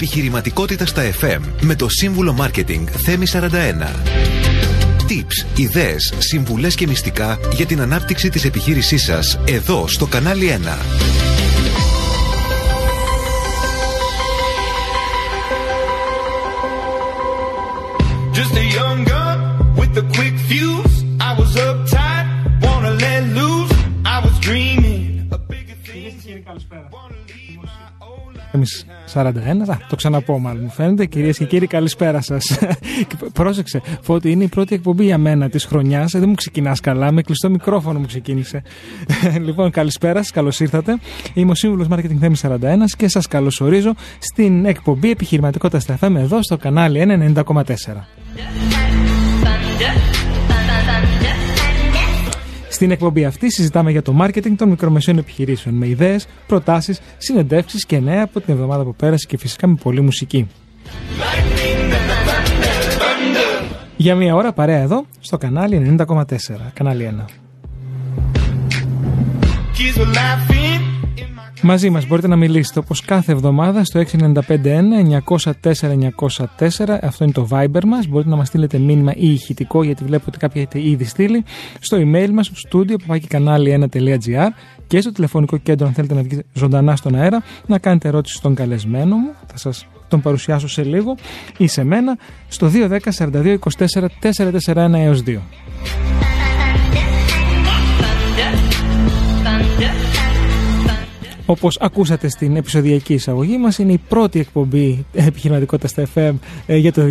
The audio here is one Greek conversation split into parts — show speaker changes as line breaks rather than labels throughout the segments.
Επιχειρηματικότητα στα FM με το σύμβουλο Marketing Θέμη 41. Tips, ιδέες, συμβουλές και μυστικά για την ανάπτυξη της επιχείρησής σας εδώ στο κανάλι 1.
Just a young gun with a quick fuse. I was uptight, wanna let loose. I was dreaming of bigger things.
Εμείς 41, α, το ξαναπώ μάλλον μου φαίνεται. Κυρίες και κύριοι, καλησπέρα σας. Πρόσεξε, Φώτη, είναι η πρώτη εκπομπή για μένα της χρονιάς. Δεν μου ξεκινάς καλά, με κλειστό μικρόφωνο μου ξεκίνησε. λοιπόν, καλησπέρα σας, καλώς ήρθατε. Είμαι ο σύμβουλος Marketing Θέμης 41 και σας καλωσορίζω στην εκπομπή Επιχειρηματικότητας στα FM εδώ στο κανάλι 90,4. Στην εκπομπή αυτή συζητάμε για το marketing των μικρομεσαίων επιχειρήσεων με ιδέες, προτάσεις, συνεντεύξεις και νέα από την εβδομάδα που πέρασε και φυσικά με πολλή μουσική. Για μία ώρα παρέα εδώ στο κανάλι 90,4, κανάλι 1.
Kids were laughing in my
Μαζί μας μπορείτε να μιλήσετε όπως κάθε εβδομάδα στο 6951-904-904 Αυτό είναι το Viber μας. Μπορείτε να μας στείλετε μήνυμα ή ηχητικό γιατί βλέπω ότι κάποιοι έχετε ήδη στείλει Στο email μας studio κανάλι1.gr και στο τηλεφωνικό κέντρο αν θέλετε να βγείτε ζωντανά στον αέρα να κάνετε ερώτηση στον καλεσμένο μου. Θα σας τον παρουσιάσω σε λίγο ή σε μένα στο 210 42 24 441 έως 2 Όπως ακούσατε στην επεισοδιακή εισαγωγή μας είναι η πρώτη εκπομπή επιχειρηματικότητας στα FM ε, για το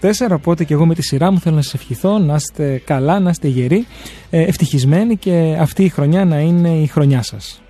2024 οπότε και εγώ με τη σειρά μου θέλω να σας ευχηθώ να είστε καλά, να είστε γεροί, ε, ευτυχισμένοι και αυτή η χρονιά να είναι η χρονιά σας.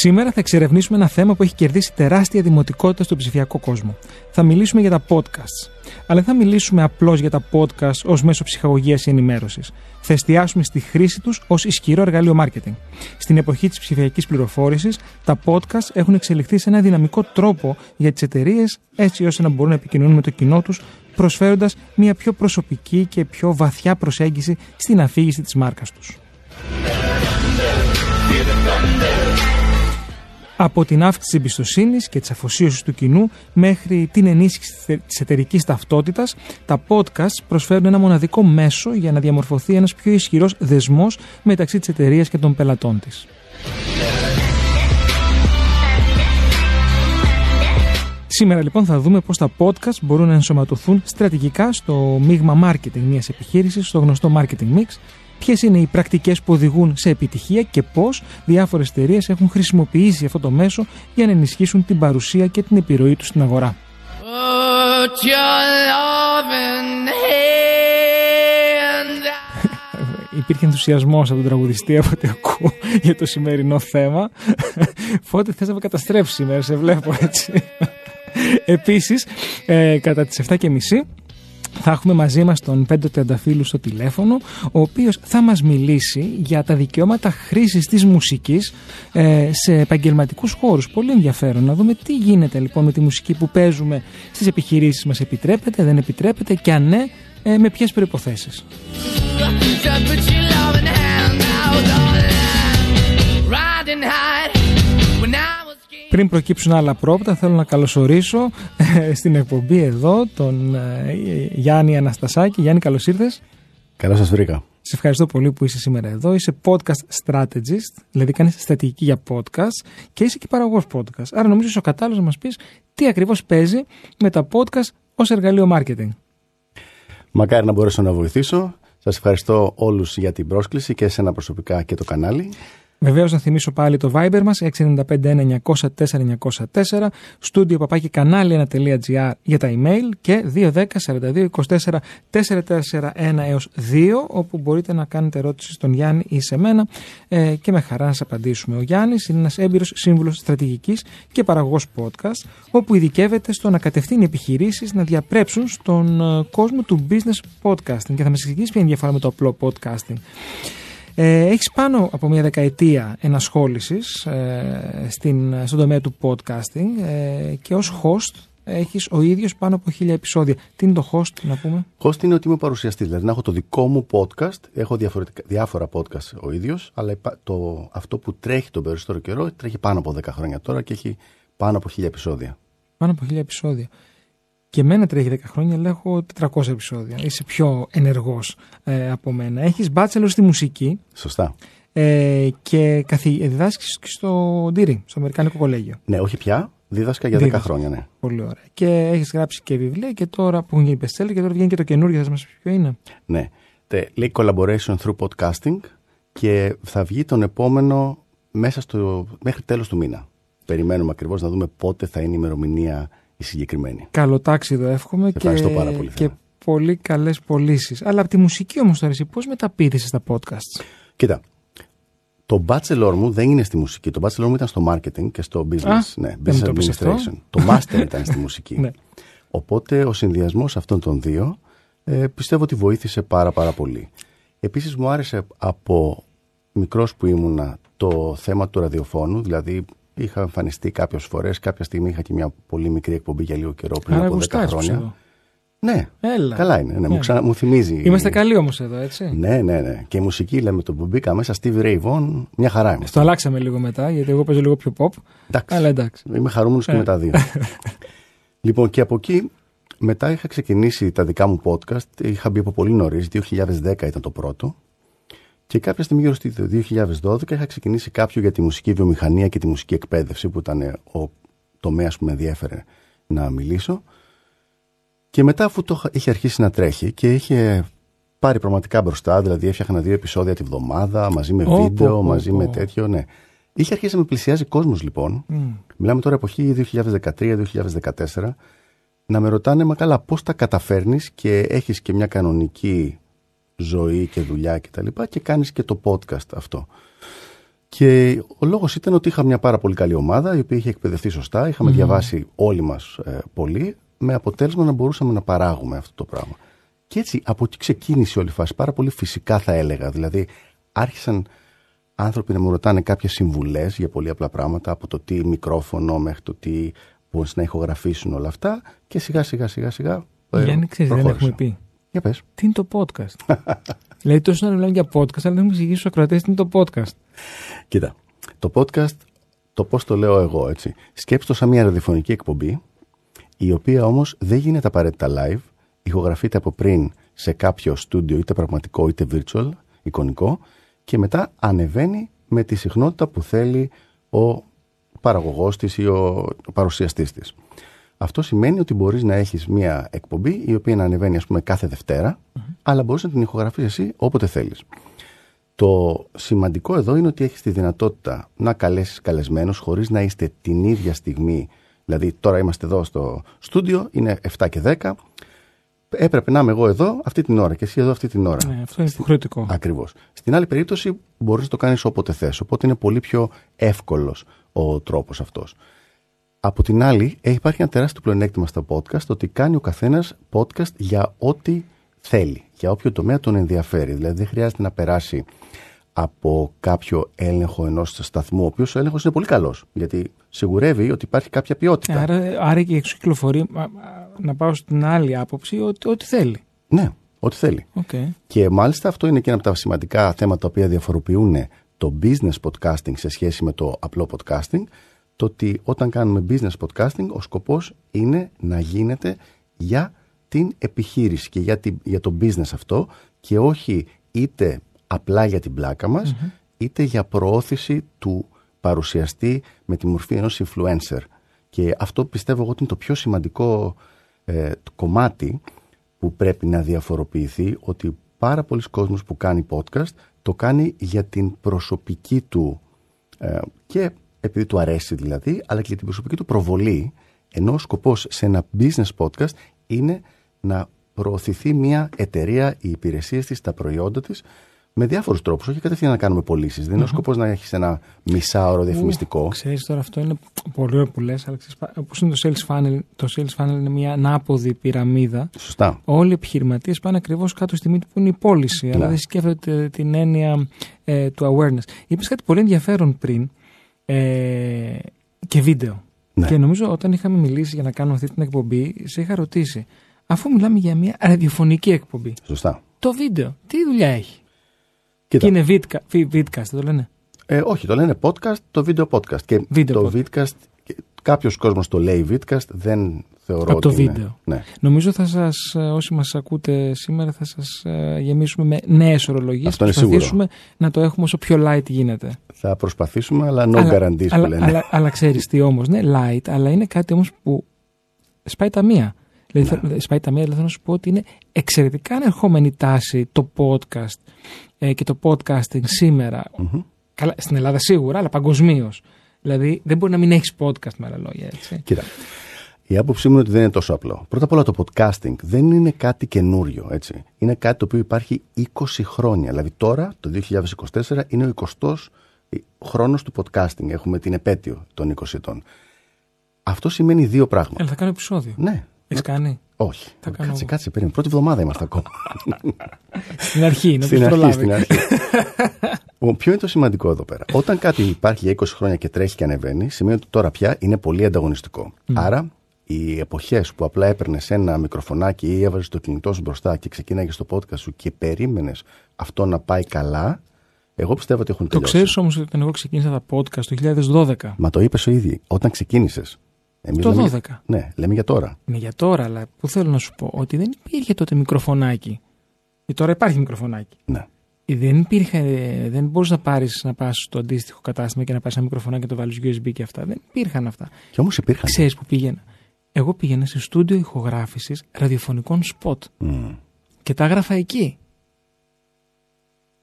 Σήμερα θα εξερευνήσουμε ένα θέμα που έχει κερδίσει τεράστια δημοτικότητα στον ψηφιακό κόσμο. Θα μιλήσουμε για τα podcasts. Αλλά δεν θα μιλήσουμε απλώς για τα podcast ως μέσο ψυχαγωγίας ή ενημέρωσης. Θα εστιάσουμε στη χρήση τους ως ισχυρό εργαλείο marketing. Στην εποχή της ψηφιακής πληροφόρησης, τα podcast έχουν εξελιχθεί σε ένα δυναμικό τρόπο για τις εταιρείες έτσι ώστε να μπορούν να επικοινωνούν με το κοινό τους, προσφέροντας μια πιο προσωπική και πιο βαθιά προσέγγιση στην αφήγηση της μάρκας τους. Από την αύξηση της εμπιστοσύνης και της αφοσίωσης του κοινού μέχρι την ενίσχυση της εταιρικής ταυτότητας, τα podcast προσφέρουν ένα μοναδικό μέσο για να διαμορφωθεί ένας πιο ισχυρός δεσμός μεταξύ της εταιρείας και των πελατών της. Σήμερα λοιπόν θα δούμε πώς τα podcast μπορούν να ενσωματωθούν στρατηγικά στο μείγμα marketing μιας επιχείρησης, στο γνωστό marketing mix, ποιες είναι οι πρακτικές που οδηγούν σε επιτυχία και πώς διάφορες εταιρείες έχουν χρησιμοποιήσει αυτό το μέσο για να ενισχύσουν την παρουσία και την επιρροή τους στην αγορά.
Put your loving hand out.
Υπήρχε ενθουσιασμός από τον τραγουδιστή από ό,τι ακούω για το σημερινό θέμα. Φώτη θες να με καταστρέψεις σήμερα, σε βλέπω έτσι. Επίσης, ε, κατά τις 7.30 θα έχουμε μαζί μας τον Πέντο Τενταφύλου στο τηλέφωνο, ο οποίος θα μας μιλήσει για τα δικαιώματα χρήσης της μουσικής ε, σε επαγγελματικούς χώρους. Πολύ ενδιαφέρον να δούμε τι γίνεται λοιπόν με τη μουσική που παίζουμε στις επιχειρήσεις μας. Επιτρέπεται, δεν επιτρέπεται και αν ναι, ε, με ποιες προϋποθέσεις.
So put your loving hand out, darling. Riding high
Πριν προκύψουν άλλα πρόπτα, θέλω να καλωσορίσω ε, στην εκπομπή εδώ τον ε, Γιάννη Αναστασάκη. Γιάννη, καλώς ήρθες.
Καλά σας βρήκα.
Σε ευχαριστώ πολύ που είσαι σήμερα εδώ. Είσαι podcast strategist, δηλαδή κάνεις στρατηγική για podcast και είσαι και παραγωγός podcast. Άρα νομίζω είσαι ο κατάλληλος να μας πεις τι ακριβώς παίζει με τα podcast ως εργαλείο marketing.
Μακάρι να μπορέσω να βοηθήσω. Σας ευχαριστώ όλους για την πρόσκληση και εσένα προσωπικά και το κανάλι.
Βεβαίως, να θυμίσω πάλι το Viber μας 695-904-904, στούντιο παπάκι κανάλι1.gr για τα email και 210-42-24-441 έως 2, όπου μπορείτε να κάνετε ερώτηση στον Γιάννη ή σε μένα ε, και με χαρά να σας απαντήσουμε. Ο Γιάννης είναι ένας έμπειρος σύμβουλος στρατηγικής και παραγωγός podcast, όπου ειδικεύεται στο να κατευθύνει επιχειρήσεις να διαπρέψουν στον ε, κόσμο του business podcasting και θα μας εξηγήσει ποια είναι η διαφορά με το απλό podcasting. Ε, έχεις πάνω από μια δεκαετία ενασχόλησης ε, στην, στον τομέα του podcasting ε, και ως host έχεις ο ίδιος πάνω από χίλια επεισόδια. Τι είναι το host, να πούμε;
Host είναι ότι είμαι παρουσιαστής. Δηλαδή να έχω το δικό μου podcast. Έχω διαφορετικά, διάφορα podcast ο ίδιος, αλλά υπά- το, αυτό που τρέχει τον περισσότερο καιρό τρέχει πάνω από 10 χρόνια τώρα και έχει πάνω από χίλια επεισόδια.
Πάνω από χίλια επεισόδια. Και εμένα τρέχει 10 χρόνια, αλλά έχω 400 επεισόδια. Είσαι πιο ενεργός ε, από μένα. Έχεις bachelor στη μουσική
Σωστά.
ε, και καθι... διδάσκεις και στο Ντύρι, στο Αμερικάνικο Κολέγιο.
Ναι, όχι πια. Δίδασκα για 10
Δίδασκα.
χρόνια, ναι.
Πολύ ωραία. Και έχεις γράψει και βιβλία και τώρα που έχουν γίνει bestseller και τώρα βγαίνει και το καινούργιο. Θα μας πεις ποιο είναι.
Ναι. Τε, λέει collaboration through podcasting και θα βγει τον επόμενο μέσα στο, μέχρι τέλος του μήνα. Περιμένουμε ακριβώς να δούμε πότε θα είναι η ημερομηνία η συγκεκριμένη.
Καλό τάξιδο εύχομαι και,
ευχαριστώ πάρα πολύ,
και
Θέμη.
πολύ καλές πωλήσεις. Αλλά από τη μουσική όμως τώρα, εσύ πώς μεταπίδεσαι στα podcasts;
Κοίτα, το bachelor μου δεν είναι στη μουσική. Το bachelor μου ήταν στο marketing και στο business.
Α,
ναι,
δεν μου
business
το πεις αυτό.
administration. Το master ήταν στη μουσική.
Ναι.
Οπότε ο συνδυασμός αυτών των δύο ε, πιστεύω ότι βοήθησε πάρα πάρα πολύ. Επίσης μου άρεσε από μικρός που ήμουνα το θέμα του ραδιοφώνου, δηλαδή είχα εμφανιστεί κάποιες φορές, κάποια στιγμή είχα και μια πολύ μικρή εκπομπή για λίγο καιρό πριν
Άρα
από 10
γουστάρεις
χρόνια.
εδώ.
Ναι,
Έλα.
καλά είναι, ναι, μου,
Ναι.
ξανα, μου θυμίζει.
Είμαστε καλοί όμως εδώ, έτσι.
Ναι, ναι, ναι. Και η μουσική λέμε το που μπήκα μέσα, Steve Ray Vaughan, μια χαρά είμαστε.
Το αλλάξαμε λίγο μετά, γιατί εγώ παίζω λίγο πιο pop.
Εντάξει.
Αλλά εντάξει.
Είμαι χαρούμενος και
Ε.
με τα δύο. λοιπόν, και από εκεί μετά είχα ξεκινήσει τα δικά μου podcast. Είχα μπει από πολύ νωρίς, 2010 ήταν το πρώτο. Και κάποια στιγμή γύρω στο 2012 είχα ξεκινήσει κάποιο για τη μουσική βιομηχανία και τη μουσική εκπαίδευση, που ήταν ε, ο τομέας που με ενδιέφερε να μιλήσω. Και μετά, αφού το είχα- είχε αρχίσει να τρέχει και είχε πάρει πραγματικά μπροστά, δηλαδή έφτιαχνα δύο επεισόδια τη βδομάδα μαζί με
Ω,
βίντεο,
πω, πω,
μαζί με
πω.
τέτοιο, ναι. Είχε αρχίσει να με πλησιάζει κόσμος λοιπόν.
Μμ.
Μιλάμε τώρα εποχή 2013-2014 να με ρωτάνε μα καλά πώς τα καταφέρνεις και έχεις και μια κανονική ζωή και δουλειά και τα λοιπά και κάνεις και το podcast αυτό. Και ο λόγος ήταν ότι είχα μια πάρα πολύ καλή ομάδα η οποία είχε εκπαιδευτεί σωστά, είχαμε διαβάσει όλοι μας ε, πολύ με αποτέλεσμα να μπορούσαμε να παράγουμε αυτό το πράγμα. Και έτσι από εκεί ξεκίνησε όλη η φάση, πάρα πολύ φυσικά θα έλεγα. Δηλαδή άρχισαν άνθρωποι να μου ρωτάνε κάποιες συμβουλές για πολύ απλά πράγματα, από το τι μικρόφωνο μέχρι το τι πώς να ηχογραφήσουν όλα αυτά και σιγά σιγά σιγά σιγά ε,
Γιάννη, ξέρεις, δεν
προχώρησα.
έχουμε πει.
Για πες.
Τι είναι το podcast; δηλαδή, τόσο να μιλάμε για podcast, αλλά δεν έχουμε εξηγήσει στους ακροατές τι είναι το podcast.
Κοίτα, το podcast, το πώς το λέω εγώ, έτσι. Σκέψτε το σαν μια ραδιοφωνική εκπομπή, η οποία όμως δεν γίνεται απαραίτητα live, ηχογραφείται από πριν σε κάποιο στούντιο, είτε πραγματικό είτε virtual, εικονικό, και μετά ανεβαίνει με τη συχνότητα που θέλει ο παραγωγός της ή ο παρουσιαστής της. Αυτό σημαίνει ότι μπορείς να έχεις μια εκπομπή η οποία να ανεβαίνει ας πούμε κάθε Δευτέρα, αλλά μπορείς να την ηχογραφείς εσύ όποτε θέλεις. Το σημαντικό εδώ είναι ότι έχεις τη δυνατότητα να καλέσεις καλεσμένους χωρίς να είστε την ίδια στιγμή. Δηλαδή τώρα είμαστε εδώ στο στούντιο, είναι 7 και 10. Έπρεπε να είμαι εγώ εδώ αυτή την ώρα και εσύ εδώ αυτή την ώρα.
Ναι, αυτό είναι υποχρεωτικό.
Ακριβώς. Στην άλλη περίπτωση μπορείς να το κάνεις όποτε θες. Οπότε είναι πολύ πιο εύκολος ο τρόπος αυτός. Από την άλλη, έχει υπάρχει ένα τεράστιο πλεονέκτημα στα podcast ότι κάνει ο καθένας podcast για ό,τι θέλει, για όποιο τομέα τον ενδιαφέρει. Δηλαδή δεν χρειάζεται να περάσει από κάποιο έλεγχο ενός σταθμού, ο οποίος ο έλεγχος είναι πολύ καλός, γιατί σιγουρεύει ότι υπάρχει κάποια ποιότητα.
Άρα, άρα και έξω κυκλοφορεί, α, α, να πάω στην άλλη άποψη, ότι, ό,τι θέλει.
Ναι, ό,τι θέλει.
Okay.
Και μάλιστα αυτό είναι και ένα από τα σημαντικά θέματα τα οποία διαφοροποιούν το business podcasting σε σχέση με το απλό podcasting. Το ότι όταν κάνουμε business podcasting, ο σκοπός είναι να γίνεται για την επιχείρηση και για, την- για το business αυτό και όχι είτε απλά για την πλάκα μας, είτε για προώθηση του παρουσιαστή με τη μορφή ενός influencer. Και αυτό πιστεύω εγώ ότι είναι το πιο σημαντικό ε, κομμάτι που πρέπει να διαφοροποιηθεί ότι πάρα πολλοί κόσμος που κάνει podcast το κάνει για την προσωπική του ε, και επειδή του αρέσει δηλαδή, αλλά και για την προσωπική του προβολή ενώ ο σκοπός σε ένα business podcast είναι να προωθηθεί μια εταιρεία, οι υπηρεσίες της, τα προϊόντα της με διάφορους τρόπους, όχι κατευθείαν να κάνουμε πωλήσεις. Δεν είναι ο σκοπός να έχεις ένα μισάωρο διαφημιστικό.
Ξέρεις τώρα αυτό είναι πολύ ωραίο που λες, αλλά ξέρεις, πα- όπως είναι το sales funnel, το sales funnel είναι μια ανάποδη πυραμίδα.
Σωστά.
Όλοι οι επιχειρηματίες πάνε ακριβώς κάτω στη μύτη που είναι η πώληση, αλλά
Ναι.
δεν σκέφτονται την έννοια ε, του awareness. Είπες κάτι πολύ ενδιαφέρον πριν ε, και βίντεο.
Ναι.
Και νομίζω όταν είχαμε μιλήσει για να κάνουμε αυτή την εκπομπή, σε είχα ρωτήσει, αφού μιλάμε για μια ραδιοφωνική εκπομπή,
Σωστά.
το βίντεο, τι δουλειά έχει;
Κοίτα,
Και είναι vidca- βι- vidcast, δεν το λένε;
ε, όχι, το λένε podcast, το video podcast. Και
Βίντεο
το
podcast.
vidcast, κάποιος κόσμος το λέει vidcast, δεν θεωρώ
Από το
ότι είναι-
βίντεο.
Ναι.
Νομίζω θα σας, ε, όσοι μας ακούτε σήμερα, θα σας ε, γεμίσουμε με νέες ορολογίες.
Αυτό είναι
Θα προσπαθήσουμε να το έχουμε όσο πιο light γίνεται.
Θα προσπαθήσουμε, αλλά no
αλλά,
guarantees
αλλά,
που λένε.
αλλά, αλλά ξέρεις τι όμως, ναι, light, αλλά είναι κάτι όμως που σπάει τα μία. Δηλαδή,
Ναι.
θέλω- σπάει τα μία, δηλαδή θέλω να σου πω ότι είναι εξαιρετικά ανερχόμενη τάση το podcast ε, και το podcasting σήμερα.
Μμμ.
Καλά, στην Ελλάδα σίγουρα, αλλά παγκοσμίως. Δηλαδή, δεν μπορεί να μην έχεις podcast με άλλα λόγια, έτσι.
Κοίτα, η άποψή μου είναι ότι δεν είναι τόσο απλό. Πρώτα απ' όλα το podcasting δεν είναι κάτι καινούριο, έτσι. Είναι κάτι το οποίο υπάρχει 20 χρόνια. Δηλαδή τώρα, το 2024, είναι ο 20ος χρόνος του podcasting. Έχουμε την επέτειο των 20 ετών. Αυτό σημαίνει δύο πράγματα.
Έλα, θα κάνω επεισόδιο.
Ναι.
Έχεις κάνει;
Όχι.
Θα κάνω
κάτσε,
εγώ.
κάτσε, περίμενε. Πρώτη εβδομάδα είμαστε ακόμα.
Στην αρχή, να
στην
το
αρχή,
προλάβεις.
στην αρχή. Λοιπόν, ποιο είναι το σημαντικό εδώ πέρα; Όταν κάτι υπάρχει για 20 χρόνια και τρέχει και ανεβαίνει, σημαίνει ότι τώρα πια είναι πολύ ανταγωνιστικό. Άρα, οι εποχές που απλά έπαιρνες ένα μικροφωνάκι ή έβαζες το κινητό σου μπροστά και ξεκίναγες το podcast σου και περίμενες αυτό να πάει καλά, εγώ πιστεύω ότι έχουν
Το
τελειώσει.
ξέρεις όμως ότι όταν εγώ ξεκίνησα τα podcast το 2012.
Μα το είπες ο ίδιο. Όταν ξεκίνησες.
Το
λέμε,
12.
Ναι, λέμε για τώρα.
Είναι για τώρα, αλλά που θέλω να σου πω ότι δεν υπήρχε τότε μικροφωνάκι. Και τώρα υπάρχει μικροφωνάκι.
Ναι.
Ε, Δεν υπήρχε, δεν μπορούσες να πάρεις να πας στο αντίστοιχο κατάστημα και να πάρεις ένα μικροφωνάκι και να το βάλεις USB και αυτά. Δεν υπήρχαν αυτά.
Και όμως υπήρχαν.
Ξέρεις που πήγαινα; Εγώ πήγαινα σε στούντιο ηχογράφησης ραδιοφωνικών σποτ
Μμ.
και τα έγραφα εκεί.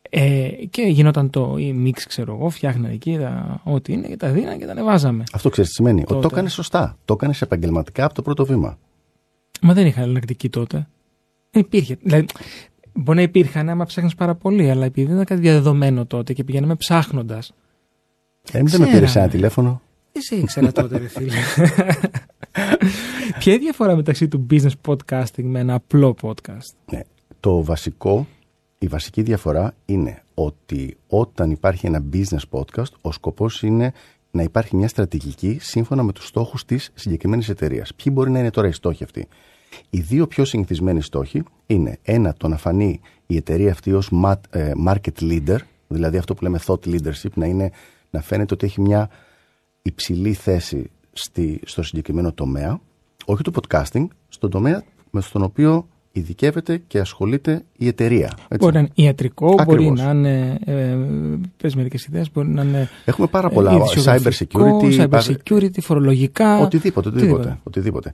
Ε, και γινόταν το ή μίξ, ξέρω εγώ, φτιάχνανε εκεί τα, ό,τι είναι και τα δίνανε και τα ανεβάζαμε.
Αυτό ξέρεις τι σημαίνει. Ότι το
Τότε.
έκανε σωστά. Το έκανες επαγγελματικά από το πρώτο βήμα.
Μα δεν είχα εναλλακτική τότε. Δεν υπήρχε. Δηλαδή, μπορεί να υπήρχαν άμα ψάχνεις πάρα πολύ, αλλά επειδή δεν ήταν κάτι διαδεδομένο τότε και πηγαίναμε ψάχνοντας.
Ε, δεν με
Ξέραμε.
πήρες ένα τηλέφωνο.
Δεν σε ήξερα τότε, ρε φίλε. Ποια είναι η διαφορά μεταξύ του business podcasting με ένα απλό podcast;
Ναι. Το βασικό, η βασική διαφορά είναι ότι όταν υπάρχει ένα business podcast, ο σκοπός είναι να υπάρχει μια στρατηγική σύμφωνα με τους στόχους της συγκεκριμένης εταιρείας. Ποιοι μπορεί να είναι τώρα οι στόχοι αυτοί; Οι δύο πιο συνηθισμένοι στόχοι είναι ένα, το να φανεί η εταιρεία αυτή ως mat- ε, market leader, δηλαδή αυτό που λέμε thought leadership, να, είναι, να φαίνεται ότι έχει μια υψηλή θέση στη, στο συγκεκριμένο τομέα, όχι του podcasting, στον τομέα με στον οποίο ειδικεύεται και ασχολείται η εταιρεία. έτσι.
Μπορεί να είναι ιατρικό, μπορεί
Ακριβώς.
να είναι. Ε, πες μερικές ιδέες, μπορεί να είναι.
Έχουμε πάρα
ε,
πολλά. cyber
ειδησιογραφικό,
security,
cyber
υπάρχει-
security, φορολογικά.
οτιδήποτε, οτιδήποτε, οτιδήποτε.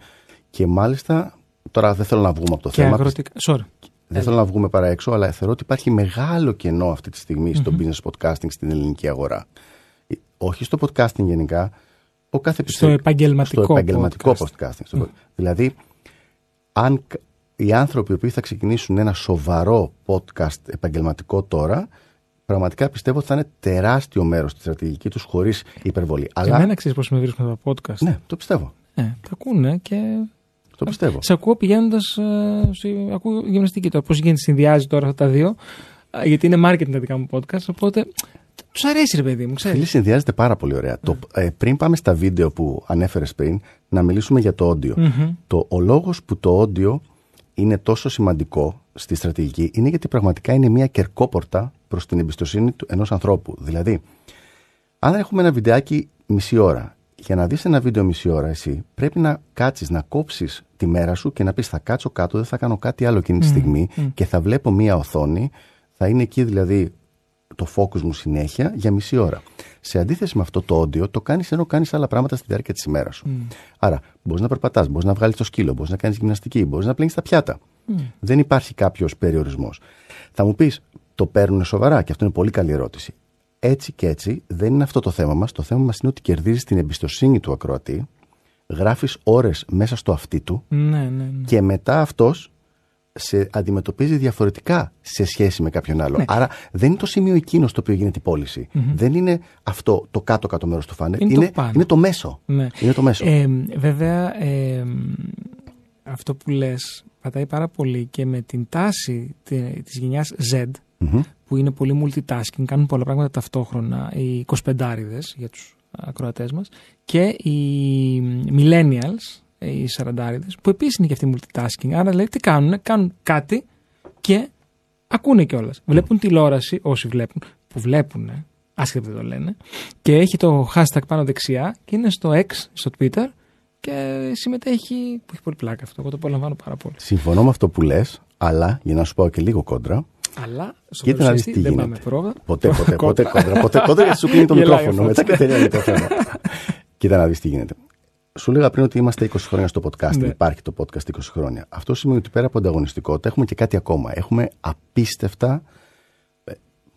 Και μάλιστα, τώρα δεν θέλω να βγούμε από το
Και
θέμα,
αγροτικά. Sorry.
δεν θέλω να βγούμε παρά έξω, αλλά θεωρώ ότι υπάρχει μεγάλο κενό αυτή τη στιγμή στο business podcasting στην ελληνική αγορά. Ε, Όχι στο podcasting γενικά, ο κάθε
Στο
επισε-
επαγγελματικό
στο επαγγελματικό
podcast.
podcasting. στο- Δηλαδή, αν κα- οι άνθρωποι οι οποίοι θα ξεκινήσουν ένα σοβαρό podcast επαγγελματικό τώρα, πραγματικά πιστεύω ότι θα είναι τεράστιο μέρος στη στρατηγικής τους χωρίς υπερβολή.
Αλλά...
Αλλά.
Εμένα ξέρεις πώς με βρίσκουν τα podcast;
Ναι, το πιστεύω.
Ε, τα ακούνε και.
Το πιστεύω.
Σε ακούω πηγαίνοντας. Ε, ακούω γυμναστική τώρα. Πώς γίνεται, συνδυάζει τώρα αυτά τα δύο. Α, Γιατί είναι marketing τα δικά μου podcast. Οπότε. Τους αρέσει, ρε παιδί μου,
Φίλοι,
ξέρει.
συνδυάζεται πάρα πολύ ωραία. Το, ε, πριν πάμε στα βίντεο που ανέφερες πριν, να μιλήσουμε για το audio. Το, ο λόγος που το audio είναι τόσο σημαντικό στη στρατηγική είναι γιατί πραγματικά είναι μια κερκόπορτα προς την εμπιστοσύνη ενός ανθρώπου. Δηλαδή, αν έχουμε ένα βιντεάκι μισή ώρα, για να δεις ένα βίντεο μισή ώρα εσύ, πρέπει να κάτσεις να κόψεις τη μέρα σου και να πεις θα κάτσω κάτω, δεν θα κάνω κάτι άλλο εκείνη τη στιγμή και θα βλέπω μία οθόνη, θα είναι εκεί δηλαδή το focus μου συνέχεια για μισή ώρα. Σε αντίθεση με αυτό το audio, το κάνεις ενώ κάνεις άλλα πράγματα στη διάρκεια της ημέρας σου. Άρα, μπορείς να περπατάς, μπορείς να βγάλεις το σκύλο, μπορείς να κάνεις γυμναστική, μπορείς να πλύνεις τα πιάτα. Δεν υπάρχει κάποιος περιορισμός. Θα μου πεις, το παίρνουν σοβαρά και αυτό είναι πολύ καλή ερώτηση. Έτσι και έτσι δεν είναι αυτό το θέμα μας. Το θέμα μας είναι ότι κερδίζεις την εμπιστοσύνη του ακροατή, γράφεις ώρες μέσα στο αυτί του
Ναι, ναι, ναι.
και μετά αυτός σε αντιμετωπίζει διαφορετικά σε σχέση με κάποιον άλλο.
Ναι.
Άρα δεν είναι το σημείο εκείνος στο οποίο γίνεται η πώληση. Δεν είναι αυτό το κάτω-κάτω μέρος του φάνελ.
Είναι το
Είναι,
πάνω.
είναι το μέσο.
Ναι.
Είναι το μέσο.
Ε, βέβαια, ε, αυτό που λες πατάει πάρα πολύ και με την τάση τε- της γενιάς Z,
Μμμ.
που είναι πολύ multitasking, κάνουν πολλά πράγματα ταυτόχρονα, οι 25 για τους ακροατές μας και οι millennials, οι σαραντάριδες, που επίσης είναι και αυτοί multitasking. Άρα λέει τι κάνουν, κάνουν κάτι και ακούνε κιόλας. Βλέπουν τηλεόραση, όσοι βλέπουν, που βλέπουν, άσχετα δεν το λένε, και έχει το hashtag πάνω δεξιά και είναι στο X, στο Twitter και συμμετέχει. που έχει πολύ πλάκα αυτό. Εγώ το απολαμβάνω πάρα πολύ.
Συμφωνώ με αυτό που λες, αλλά για να σου πω και λίγο κόντρα.
Αλλά στο
Κοίτα να δεις
παρουσιαστή
τι
δεν
γίνεται.
πάμε πρόβα.
Ποτέ, ποτέ, ποτέ κόντρα. Ποτέ κόντρα γιατί σου κλείνει το
Γελάει
μικρόφωνο.
ο
Μετά και
Φώτης.
τελειώνει το θέμα. Κοίτα να δεις τι γίνεται. Σου λέγα πριν ότι είμαστε 20 χρόνια στο podcast.
Ναι.
Υπάρχει το podcast 20 χρόνια. Αυτό σημαίνει ότι πέρα από ανταγωνιστικότητα έχουμε και κάτι ακόμα. Έχουμε απίστευτα ε,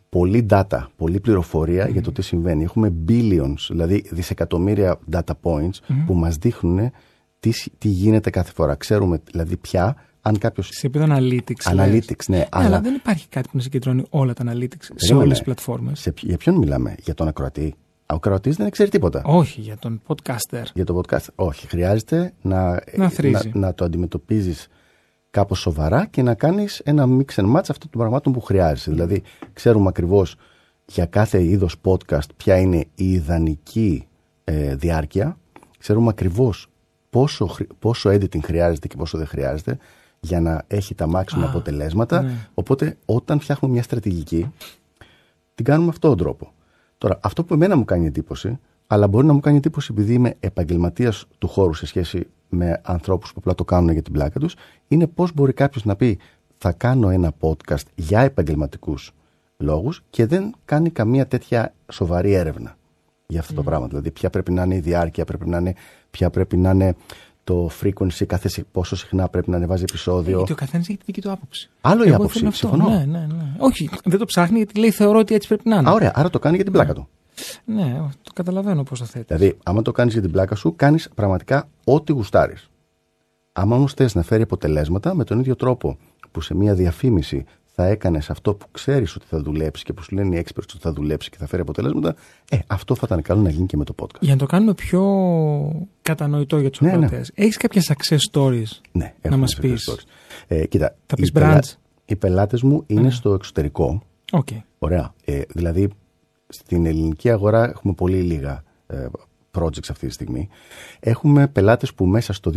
πολύ data, πολλή πληροφορία για το τι συμβαίνει. Έχουμε billions, δηλαδή δισεκατομμύρια data points που μας δείχνουν τι, σ- τι γίνεται κάθε φορά. Ξέρουμε δηλαδή πια αν κάποιο.
Σε επίπεδο analytics. λες.
Analytics, ναι,
Ναι,
αλλά-
αλλά δεν υπάρχει κάτι που να συγκεντρώνει όλα τα analytics σε
Περίμενε.
όλες τις πλατφόρμες.
Σε, ποιο- για ποιον μιλάμε, για τον ακροατή. Ο ακροατής δεν ξέρει τίποτα.
Όχι, για τον podcaster.
Για το podcast. Όχι, χρειάζεται να,
Να θρίζει.
να, να το αντιμετωπίζεις κάπως σοβαρά και να κάνεις ένα mix and match αυτών των πραγμάτων που χρειάζεσαι. Δηλαδή, ξέρουμε ακριβώς για κάθε είδος podcast ποια είναι η ιδανική ε, διάρκεια. Ξέρουμε ακριβώς πόσο, χρη- πόσο editing χρειάζεται και πόσο δεν χρειάζεται για να έχει τα maximum
Α,
αποτελέσματα.
ναι.
Οπότε, όταν φτιάχνουμε μια στρατηγική, την κάνουμε με αυτόν τον τρόπο. Τώρα, αυτό που εμένα μου κάνει εντύπωση, αλλά μπορεί να μου κάνει εντύπωση επειδή είμαι επαγγελματίας του χώρου σε σχέση με ανθρώπους που απλά το κάνουν για την πλάκα τους, είναι πώς μπορεί κάποιος να πει θα κάνω ένα podcast για επαγγελματικούς λόγους και δεν κάνει καμία τέτοια σοβαρή έρευνα για αυτό το πράγμα. Δηλαδή, ποια πρέπει να είναι η διάρκεια, πρέπει να είναι, ποια πρέπει να είναι το frequency, κάθε, συ- πόσο συχνά πρέπει να ανεβάζει επεισόδιο.
Γιατί ο καθένας έχει τη δική του άποψη.
Άλλο η
Εγώ
άποψη,
θέλω αυτό.
συμφωνώ.
Ναι, ναι, ναι. Όχι, δεν το ψάχνει γιατί λέει θεωρώ ότι έτσι πρέπει να είναι.
Α, ωραία, άρα το κάνει για την πλάκα του.
Ναι, το καταλαβαίνω πώς το θέτεις.
Δηλαδή, άμα το κάνεις για την πλάκα σου, κάνεις πραγματικά ό,τι γουστάρεις. Άμα όμως θες να φέρει αποτελέσματα, με τον ίδιο τρόπο που σε μια διαφήμιση θα έκανες αυτό που ξέρεις ότι θα δουλέψει και που σου λένε οι experts ότι θα δουλέψει και θα φέρει αποτελέσματα, ε, αυτό θα ήταν καλό να γίνει και με το podcast.
Για να το κάνουμε πιο κατανοητό για τους
Ναι, ναι.
ακροατές, έχεις κάποια success stories.
Ναι,
Να
έχουμε
μας
success
πεις;
stories. Ε, κοίτα,
Θα
οι,
πεις
πελά-
brands.
οι πελάτες μου είναι στο εξωτερικό.
Οκ.
Ωραία. Ε, δηλαδή, στην ελληνική αγορά έχουμε πολύ λίγα ε, projects αυτή τη στιγμή. Έχουμε πελάτες που μέσα στο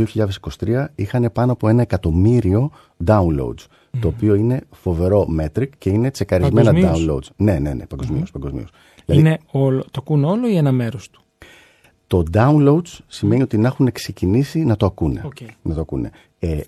2023 είχαν πάνω από ένα εκατομμύριο downloads, το οποίο είναι φοβερό metric και είναι τσεκαρισμένα
Παγκοσμίως;
downloads. Ναι, ναι, ναι, παγκοσμίως, παγκοσμίως. Δηλαδή,
Είναι όλο, το ακούν όλο ή ένα μέρος του;
το downloads σημαίνει ότι να έχουν ξεκινήσει να το ακούνε.
Οκ.
Να το ακούνε. Ε,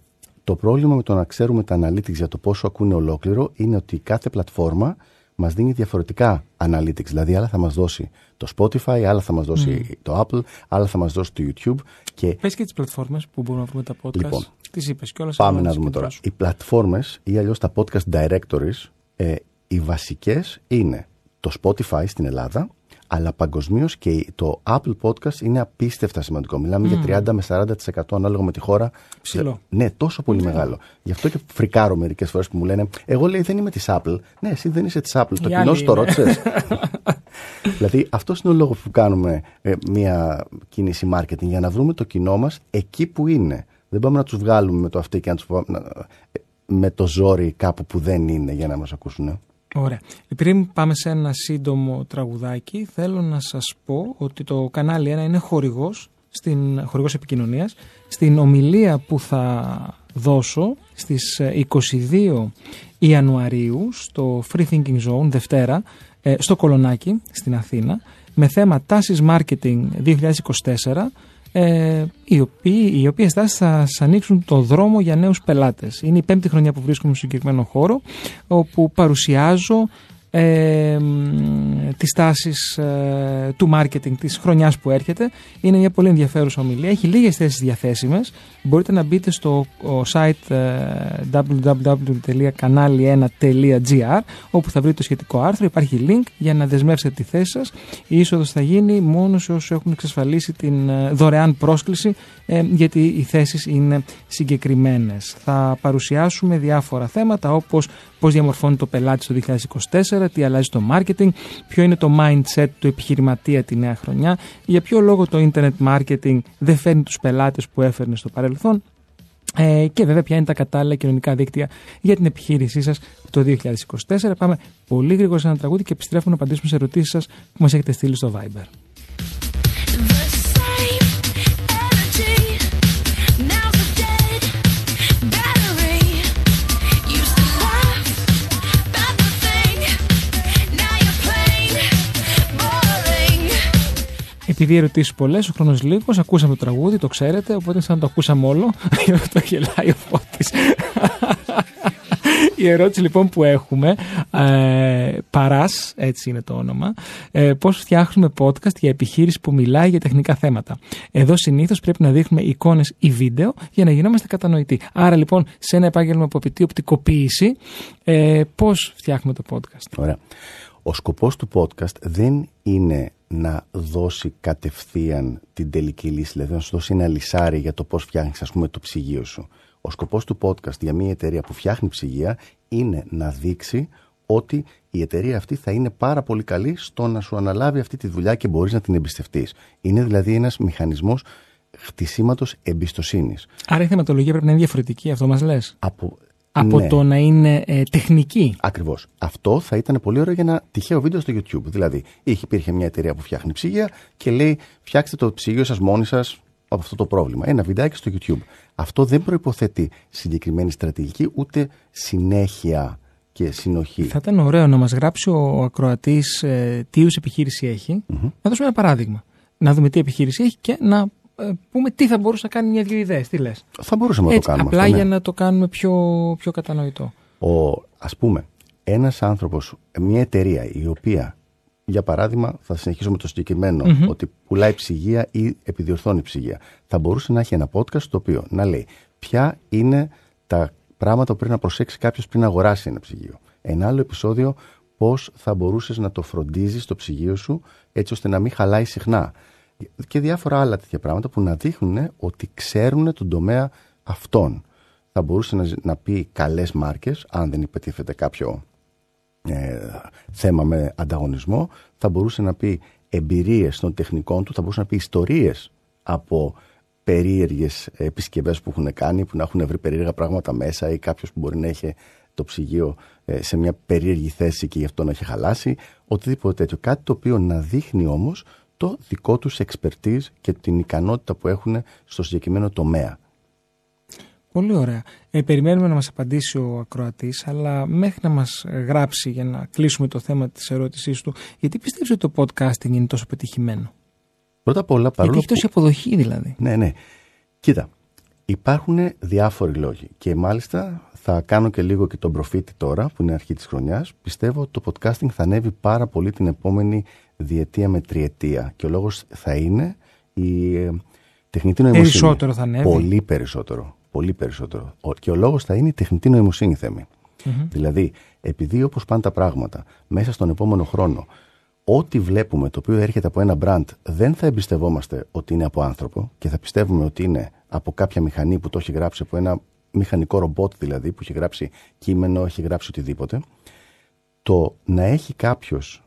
το πρόβλημα με το να ξέρουμε τα analytics για το πόσο ακούνε ολόκληρο είναι ότι κάθε πλατφόρμα μας δίνει διαφορετικά analytics. Δηλαδή, άλλα θα μας δώσει το Spotify, άλλα θα μας δώσει το Apple, άλλα θα μας δώσει το YouTube. Και
Πες και τις πλατφόρμες που μπορούμε να βρούμε τα podcast.
Λοιπόν,
τις είπες κιόλας.
πάμε να δούμε τώρα. Οι πλατφόρμες ή αλλιώς τα podcast directories, ε, οι βασικές είναι το Spotify στην Ελλάδα, αλλά παγκοσμίως και το Apple Podcast είναι απίστευτα σημαντικό. Μιλάμε για 30 με 40% ανάλογα με τη χώρα.
Ψηλό.
Ναι, τόσο πολύ μεγάλο. Γι' αυτό και φρικάρω μερικές φορές που μου λένε Εγώ λέει δεν είμαι της Apple. Ναι, εσύ δεν είσαι της Apple. Το
Οι
κοινό
άλλοι
σου το
είναι.
ρώτησες. δηλαδή, αυτό είναι ο λόγος που κάνουμε ε, μια κίνηση marketing για να βρούμε το κοινό μας εκεί που είναι. Δεν πάμε να τους βγάλουμε με το αυτή και να τους με το ζόρι κάπου που δεν είναι για να μας ακούσουν. Ε.
Ωραία. Πριν πάμε σε ένα σύντομο τραγουδάκι, θέλω να σας πω ότι το κανάλι 1 είναι χορηγός, στην, χορηγός επικοινωνίας, στην ομιλία που θα δώσω στις ε, 22 Ιανουαρίου στο Free Thinking Zone, Δευτέρα, ε, στο Κολονάκι, στην Αθήνα, με θέμα τάσεις marketing 2024, ε, οι, οποίοι, οι οποίες τάσεις θα σας ανοίξουν το δρόμο για νέους πελάτες. Είναι η πέμπτη χρονιά που βρίσκομαι στο συγκεκριμένο χώρο, όπου παρουσιάζω ε, μ, τις τάσεις ε, του marketing της χρονιάς που έρχεται. Είναι μια πολύ ενδιαφέρουσα ομιλία. Έχει λίγες θέσεις διαθέσιμες. Μπορείτε να μπείτε στο ο site ε, www.kanali1.gr όπου θα βρείτε το σχετικό άρθρο. Υπάρχει link για να δεσμεύσετε τη θέση σας. Η είσοδος θα γίνει μόνο σε όσους έχουν εξασφαλίσει την ε, δωρεάν πρόσκληση ε, γιατί οι θέσεις είναι συγκεκριμένες. Θα παρουσιάσουμε διάφορα θέματα όπως πώς διαμορφώνει το πελάτη το 2024, τι αλλάζει το marketing, ποιο είναι το mindset του επιχειρηματία τη νέα χρονιά, για ποιο λόγο το internet marketing δεν φέρνει τους πελάτες που έφερνε στο παρελθόν ε, και βέβαια ποια είναι τα κατάλληλα κοινωνικά δίκτυα για την επιχείρησή σας το 2024. Πάμε πολύ γρήγορα σε ένα τραγούδι και επιστρέφουμε να απαντήσουμε σε ερωτήσεις σας που μας έχετε στείλει στο Viber. Επειδή οι ερωτήσεις πολλές, ο χρόνος λίγος, ακούσαμε το τραγούδι, το ξέρετε, οπότε σαν να το ακούσαμε όλο. το γελάει ο Φώτης. Η ερώτηση λοιπόν που έχουμε, ε, Παράς, έτσι είναι το όνομα, ε, πώς φτιάχνουμε podcast για επιχείρηση που μιλάει για τεχνικά θέματα. Εδώ συνήθως πρέπει να δείχνουμε εικόνες ή βίντεο για να γινόμαστε κατανοητοί. Άρα λοιπόν σε ένα επάγγελμα που απαιτεί οπτικοποίηση, ε, πώς φτιάχνουμε το podcast.
Ωραία. Ο σκοπός του podcast δεν είναι να δώσει κατευθείαν την τελική λύση, δηλαδή να σου δώσει ένα λυσάρι για το πώς φτιάχνεις ας πούμε το ψυγείο σου. Ο σκοπός του podcast για μια εταιρεία που φτιάχνει ψυγεία είναι να δείξει ότι η εταιρεία αυτή θα είναι πάρα πολύ καλή στο να σου αναλάβει αυτή τη δουλειά και μπορείς να την εμπιστευτείς. Είναι δηλαδή ένας μηχανισμός χτισήματος εμπιστοσύνης.
Άρα η θεματολογία πρέπει να είναι διαφορετική, αυτό μας λες;
Από,
Από
ναι.
το να είναι ε, τεχνική.
Ακριβώς. Αυτό θα ήταν πολύ ωραίο για ένα τυχαίο βίντεο στο YouTube. Δηλαδή, είχε, υπήρχε μια εταιρεία που φτιάχνει ψυγεία και λέει: Φτιάξτε το ψυγείο σας μόνοι σας από αυτό το πρόβλημα. Ένα βιντεάκι στο YouTube. Αυτό δεν προποθέτει συγκεκριμένη στρατηγική ούτε συνέχεια και συνοχή.
Θα ήταν ωραίο να μας γράψει ο ακροατής ε, τι είδους επιχείρηση έχει. Να δώσουμε ένα παράδειγμα. Να δούμε τι επιχείρηση έχει και να ε, πούμε τι θα μπορούσε να κάνει μια-δυο ιδέες. Τι λες;
Θα μπορούσαμε να το
Έτσι,
κάνουμε
απλά
αυτό. ναι.
για να το κάνουμε πιο, πιο κατανοητό.
Ο, ας πούμε, ένας άνθρωπος, μια εταιρεία η οποία, για παράδειγμα, θα συνεχίσω με το συγκεκριμενο ότι πουλάει ψυγεία ή επιδιορθώνει ψυγεία, θα μπορούσε να έχει ένα podcast το οποίο να λέει ποια είναι τα πράγματα που πρέπει να προσέξει κάποιος πριν αγοράσει ένα ψυγείο. Ένα άλλο επεισόδιο, πώς θα μπορούσες να το φροντίζεις το ψυγείο σου έτσι ώστε να μην χαλάει συχνά. Και διάφορα άλλα τέτοια πράγματα που να δείχνουν ότι ξέρουν τον τομέα αυτών. Θα μπορούσε να, να πει καλές μάρκες, αν δεν υπετίθεται κάποιο ε, θέμα με ανταγωνισμό, θα μπορούσε να πει εμπειρίες των τεχνικών του, θα μπορούσε να πει ιστορίες από περίεργες επισκευές που έχουν κάνει, που να έχουν βρει περίεργα πράγματα μέσα ή κάποιος που μπορεί να έχει το ψυγείο ε, σε μια περίεργη θέση και γι' αυτό να έχει χαλάσει, οτιδήποτε τέτοιο. Κάτι το οποίο να δείχνει όμως το δικό τους expertise και την ικανότητα που έχουν στο συγκεκριμένο τομέα.
Πολύ ωραία. Ε, περιμένουμε να μας απαντήσει ο ακροατής, αλλά μέχρι να μας γράψει για να κλείσουμε το θέμα της ερώτησής του, γιατί πιστεύεις ότι το podcasting είναι τόσο πετυχημένο;
Πρώτα απ' όλα,
Γιατί
παρόλο
έχει τόση αποδοχή δηλαδή;
Ναι, ναι. Κοίτα, υπάρχουν διάφοροι λόγοι και μάλιστα θα κάνω και λίγο και τον προφήτη τώρα που είναι αρχή της χρονιάς. Πιστεύω ότι το podcasting θα ανέβει πάρα πολύ την επόμενη διετία με τριετία και ο λόγος θα είναι η ε, τεχνητή νοημοσύνη.
Περισσότερο θα ανέβει.
Πολύ περισσότερο. Πολύ περισσότερο. Ο- Και ο λόγος θα είναι η τεχνητή νοημοσύνη θέμη. Δηλαδή, επειδή όπως πάνε τα πράγματα μέσα στον επόμενο χρόνο ό,τι βλέπουμε το οποίο έρχεται από ένα brand δεν θα εμπιστευόμαστε ότι είναι από άνθρωπο και θα πιστεύουμε ότι είναι από κάποια μηχανή που το έχει γράψει από ένα μηχανικό ρομπότ δηλαδή που έχει γράψει κείμενο, έχει γράψει οτιδήποτε το να έχει κάποιος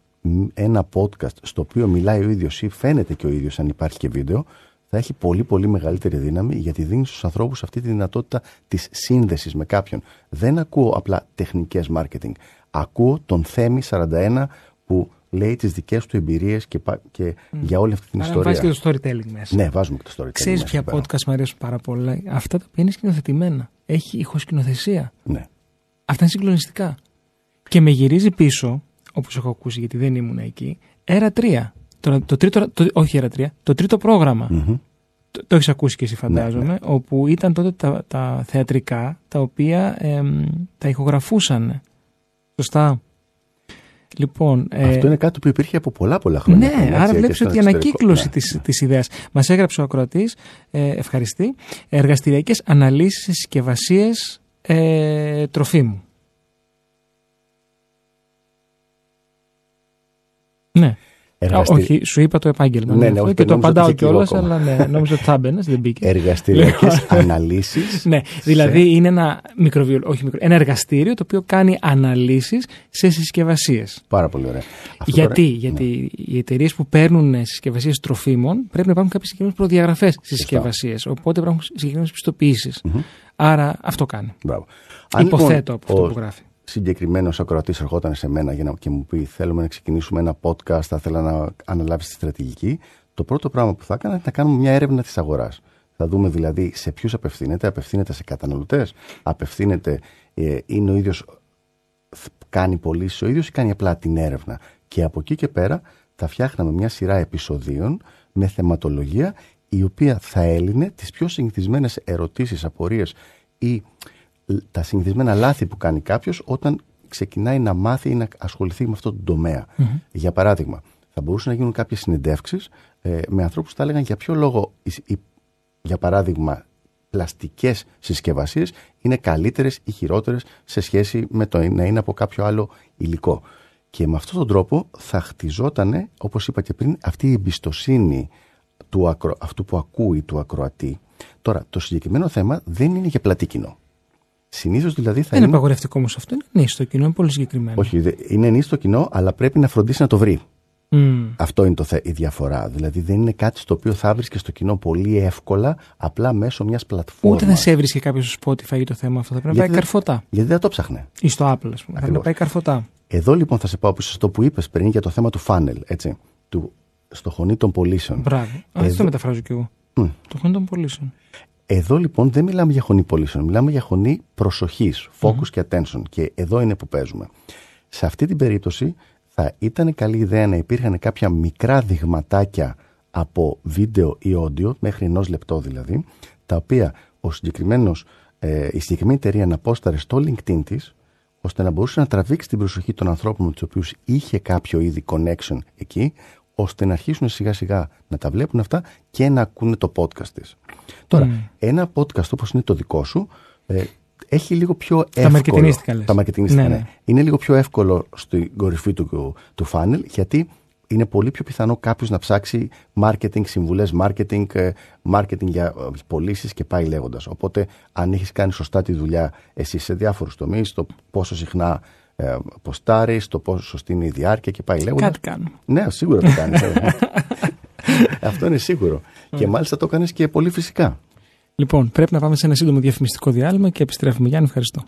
ένα podcast στο οποίο μιλάει ο ίδιος ή φαίνεται και ο ίδιος αν υπάρχει και βίντεο θα έχει πολύ πολύ μεγαλύτερη δύναμη γιατί δίνει στους ανθρώπους αυτή τη δυνατότητα της σύνδεσης με κάποιον. Δεν ακούω απλά τεχνικές marketing. Ακούω τον Θέμη 41 που λέει τις δικές του εμπειρίες και, πα- και για όλη αυτή την
Άρα
ιστορία.
βάζεις και το storytelling μέσα.
Ναι, βάζουμε και το storytelling.
Ξέρεις
μέσα
ποια
εκεί πέρα.
podcast μου αρέσουν πάρα πολλά; Αυτά τα οποία είναι σκηνοθετημένα. Έχει ηχοσκηνοθεσία.
Ναι.
Αυτά είναι συγκλονιστικά. Και με γυρίζει πίσω, όπως έχω ακούσει γιατί δεν ήμουν εκεί, έρα 3. Το, το τρίτο, το, όχι έρα 3, το τρίτο πρόγραμμα.
Μμμ.
Το, το έχεις ακούσει και εσύ
Ναι,
φαντάζομαι, όπου ήταν τότε τα, τα θεατρικά τα οποία εμ, τα ηχογραφούσαν. Σωστά. Λοιπόν, ε,
Αυτό είναι κάτι που υπήρχε από πολλά πολλά χρόνια.
ναι,
πριν, έτσι,
άρα
και
βλέπεις
στον
ότι η
εξωτερικό.
ανακύκλωση
Ναι,
της,
ναι.
της ιδέας. Μας έγραψε ο ακροατής, ε, ευχαριστή, εργαστηριακές αναλύσεις σε συσκευασίες ε, τροφίμου. Ναι.
Εργαστηρι-
Α, όχι, σου είπα το επάγγελμα.
Ναι,
ναι,
ναι,
αυτό
όχι,
και το
νόμιζα ότι
απαντάω
είχε λίγο
κιόλας,
ακόμα.
αλλά ναι, νόμιζα ότι θα έμπαινες, δεν μπήκε.
Εργαστηριακές αναλύσεις.
Ναι, δηλαδή είναι ένα μικροβιολ... όχι μικρό, ένα εργαστήριο το οποίο κάνει αναλύσεις σε συσκευασίες.
Πάρα πολύ ωραία. Αυτό
Γιατί,
τώρα-
γιατί οι εταιρείες που παίρνουν συσκευασίες τροφίμων πρέπει να υπάρχουν κάποιες συγκεκριμένες προδιαγραφές στις συσκευασίες. Οπότε υπάρχουν συγκεκριμένες πιστοποιήσεις. Άρα αυτό κάνει.
Μπράβο. Αν,
Υποθέτω
λοιπόν,
από αυτό
ο
που γράφει.
Συγκεκριμένος ακροατής ερχόταν σε μένα για να, και μου πει: Θέλουμε να ξεκινήσουμε ένα podcast, θα ήθελα να αναλάβεις τη στρατηγική. Το πρώτο πράγμα που θα έκανα είναι να κάνουμε μια έρευνα της αγοράς. Θα δούμε δηλαδή σε ποιους απευθύνεται, απευθύνεται σε καταναλωτές, απευθύνεται, ε, είναι ο ίδιος, κάνει πωλήσεις ο ίδιος ή κάνει απλά την έρευνα. Και από εκεί και πέρα θα φτιάχναμε μια σειρά επεισοδίων με θεματολογία η οποία θα έλυνε τις πιο συνηθισμένες ερωτήσεις, απορίες ή τα συνηθισμένα λάθη που κάνει κάποιος όταν ξεκινάει να μάθει ή να ασχοληθεί με αυτό το τομέα. Για παράδειγμα, θα μπορούσαν να γίνουν κάποιες συνεντεύξεις ε, με ανθρώπους που θα έλεγαν για ποιο λόγο, για παράδειγμα, πλαστικές συσκευασίες είναι καλύτερες ή χειρότερες σε σχέση με το να είναι από κάποιο άλλο υλικό. Και με αυτόν τον τρόπο θα χτιζόταν, όπως είπα και πριν, αυτή η εμπιστοσύνη του ακρο... αυτού που ακούει του ακροατή. Τώρα, το συγκεκριμένο θέμα δεν είναι για πλατή κοινό. Συνήθως δηλαδή θα
δεν είναι. Είναι απαγορευτικό όμως αυτό. Είναι νύστο κοινό, είναι πολύ συγκεκριμένο.
Όχι, είναι νύστο κοινό, αλλά πρέπει να φροντίσει να το βρει. Mm. Αυτό είναι το θε, η διαφορά. Δηλαδή δεν είναι κάτι στο οποίο θα βρει και στο κοινό πολύ εύκολα, απλά μέσω μιας πλατφόρμας.
Ούτε θα σε έβρισκε κάποιος στο Spotify για το θέμα αυτό. Θα πρέπει να πάει καρφωτά.
Γιατί δεν το ψάχνε.
Ή στο Apple, ας πούμε. Θα πρέπει να πάει καρφωτά.
Εδώ λοιπόν θα σε πάω πίσω στο που είπες πριν για το θέμα του funnel, έτσι. Του, στο χωνί των πωλήσεων.
Μπράβο. Εδώ... Αυτό μεταφράζω κι εγώ. Mm. Το χωνί των πωλήσεων.
Εδώ λοιπόν δεν μιλάμε για χωνί πωλήσεων, μιλάμε για χωνί προσοχής, focus και attention. Και εδώ είναι που παίζουμε. Σε αυτή την περίπτωση θα ήταν καλή ιδέα να υπήρχαν κάποια μικρά δειγματάκια από βίντεο ή audio, μέχρι ενός λεπτό δηλαδή, τα οποία ο συγκεκριμένος, ε, η συγκεκριμένη εταιρεία να πόσταρε στο LinkedIn της, ώστε να μπορούσε να τραβήξει την προσοχή των ανθρώπων με τους οποίους είχε κάποιο είδη connection εκεί, ώστε να αρχίσουν σιγά σιγά να τα βλέπουν αυτά και να ακούνε το podcast της. Τώρα, mm. ένα podcast όπως είναι το δικό σου, ε, έχει λίγο πιο εύκολο.
Τα μαρκετινίστικα λες.
Τα μαρκετινίστικα, ναι, ναι. Είναι λίγο πιο εύκολο στην κορυφή του, του funnel, γιατί είναι πολύ πιο πιθανό κάποιος να ψάξει marketing, συμβουλές marketing, ε, marketing για ε, πωλήσεις και πάει λέγοντας. Οπότε, αν έχεις κάνει σωστά τη δουλειά εσύ σε διάφορους τομείς, το πόσο συχνά ε, ποστάρει, το πόσο σωστή είναι η διάρκεια και πάει λέγοντα.
Κάτι κάνω.
Ναι, σίγουρα το κάνεις. Αυτό είναι σίγουρο. και μάλιστα το κάνεις και πολύ φυσικά.
Λοιπόν, πρέπει να πάμε σε ένα σύντομο διαφημιστικό διάλειμμα και επιστρέφουμε. Γιάννη, ευχαριστώ.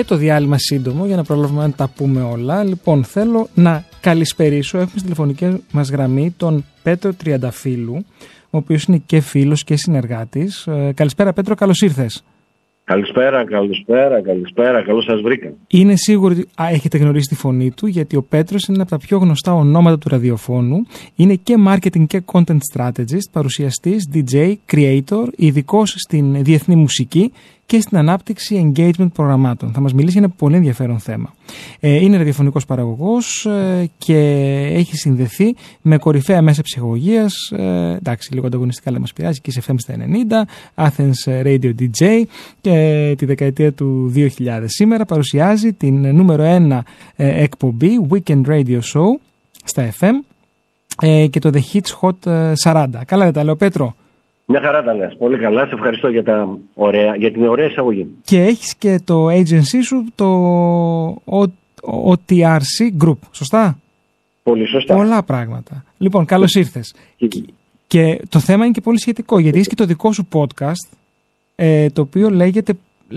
Και το διάλειμμα σύντομο για να προλάβουμε να τα πούμε όλα. Λοιπόν, θέλω να καλησπερίσω. Έχουμε στη τηλεφωνική μας γραμμή τον Πέτρο Τριανταφύλου, ο οποίος είναι και φίλος και συνεργάτης. Ε, καλησπέρα, Πέτρο, καλώς ήρθες.
Καλησπέρα, καλησπέρα, καλησπέρα. Καλώς σας βρήκα.
Είναι σίγουρο ότι α, έχετε γνωρίσει τη φωνή του, γιατί ο Πέτρος είναι ένα από τα πιο γνωστά ονόματα του ραδιοφώνου. Είναι και marketing και content strategist, παρουσιαστής, DJ, creator, ειδικός στην διεθνή μουσική και στην ανάπτυξη engagement προγραμμάτων. Θα μας μιλήσει για ένα πολύ ενδιαφέρον θέμα. Ε, είναι ραδιοφωνικός παραγωγός ε, και έχει συνδεθεί με κορυφαία μέσα ψυχολογίας, ε, εντάξει λίγο ανταγωνιστικά αλλά μας πειράζει, και σε FM στα 90, Athens Radio DJ και τη δεκαετία του 2000 σήμερα παρουσιάζει την νούμερο 1 εκπομπή Weekend Radio Show στα FM και το The Hits Hot 40. Καλά δεν τα λέω Πέτρο;
Μια χαρά τα λες. Πολύ καλά. Σε ευχαριστώ για, τα ωραία, για την ωραία εισαγωγή.
Και έχεις και το agency σου, το OTRC Group. Σωστά;
Πολύ σωστά.
Πολλά πράγματα. Λοιπόν, καλώς ήρθες. Και, το θέμα είναι και πολύ σχετικό, γιατί έχεις και το δικό σου podcast, ε, το οποίο λέγεται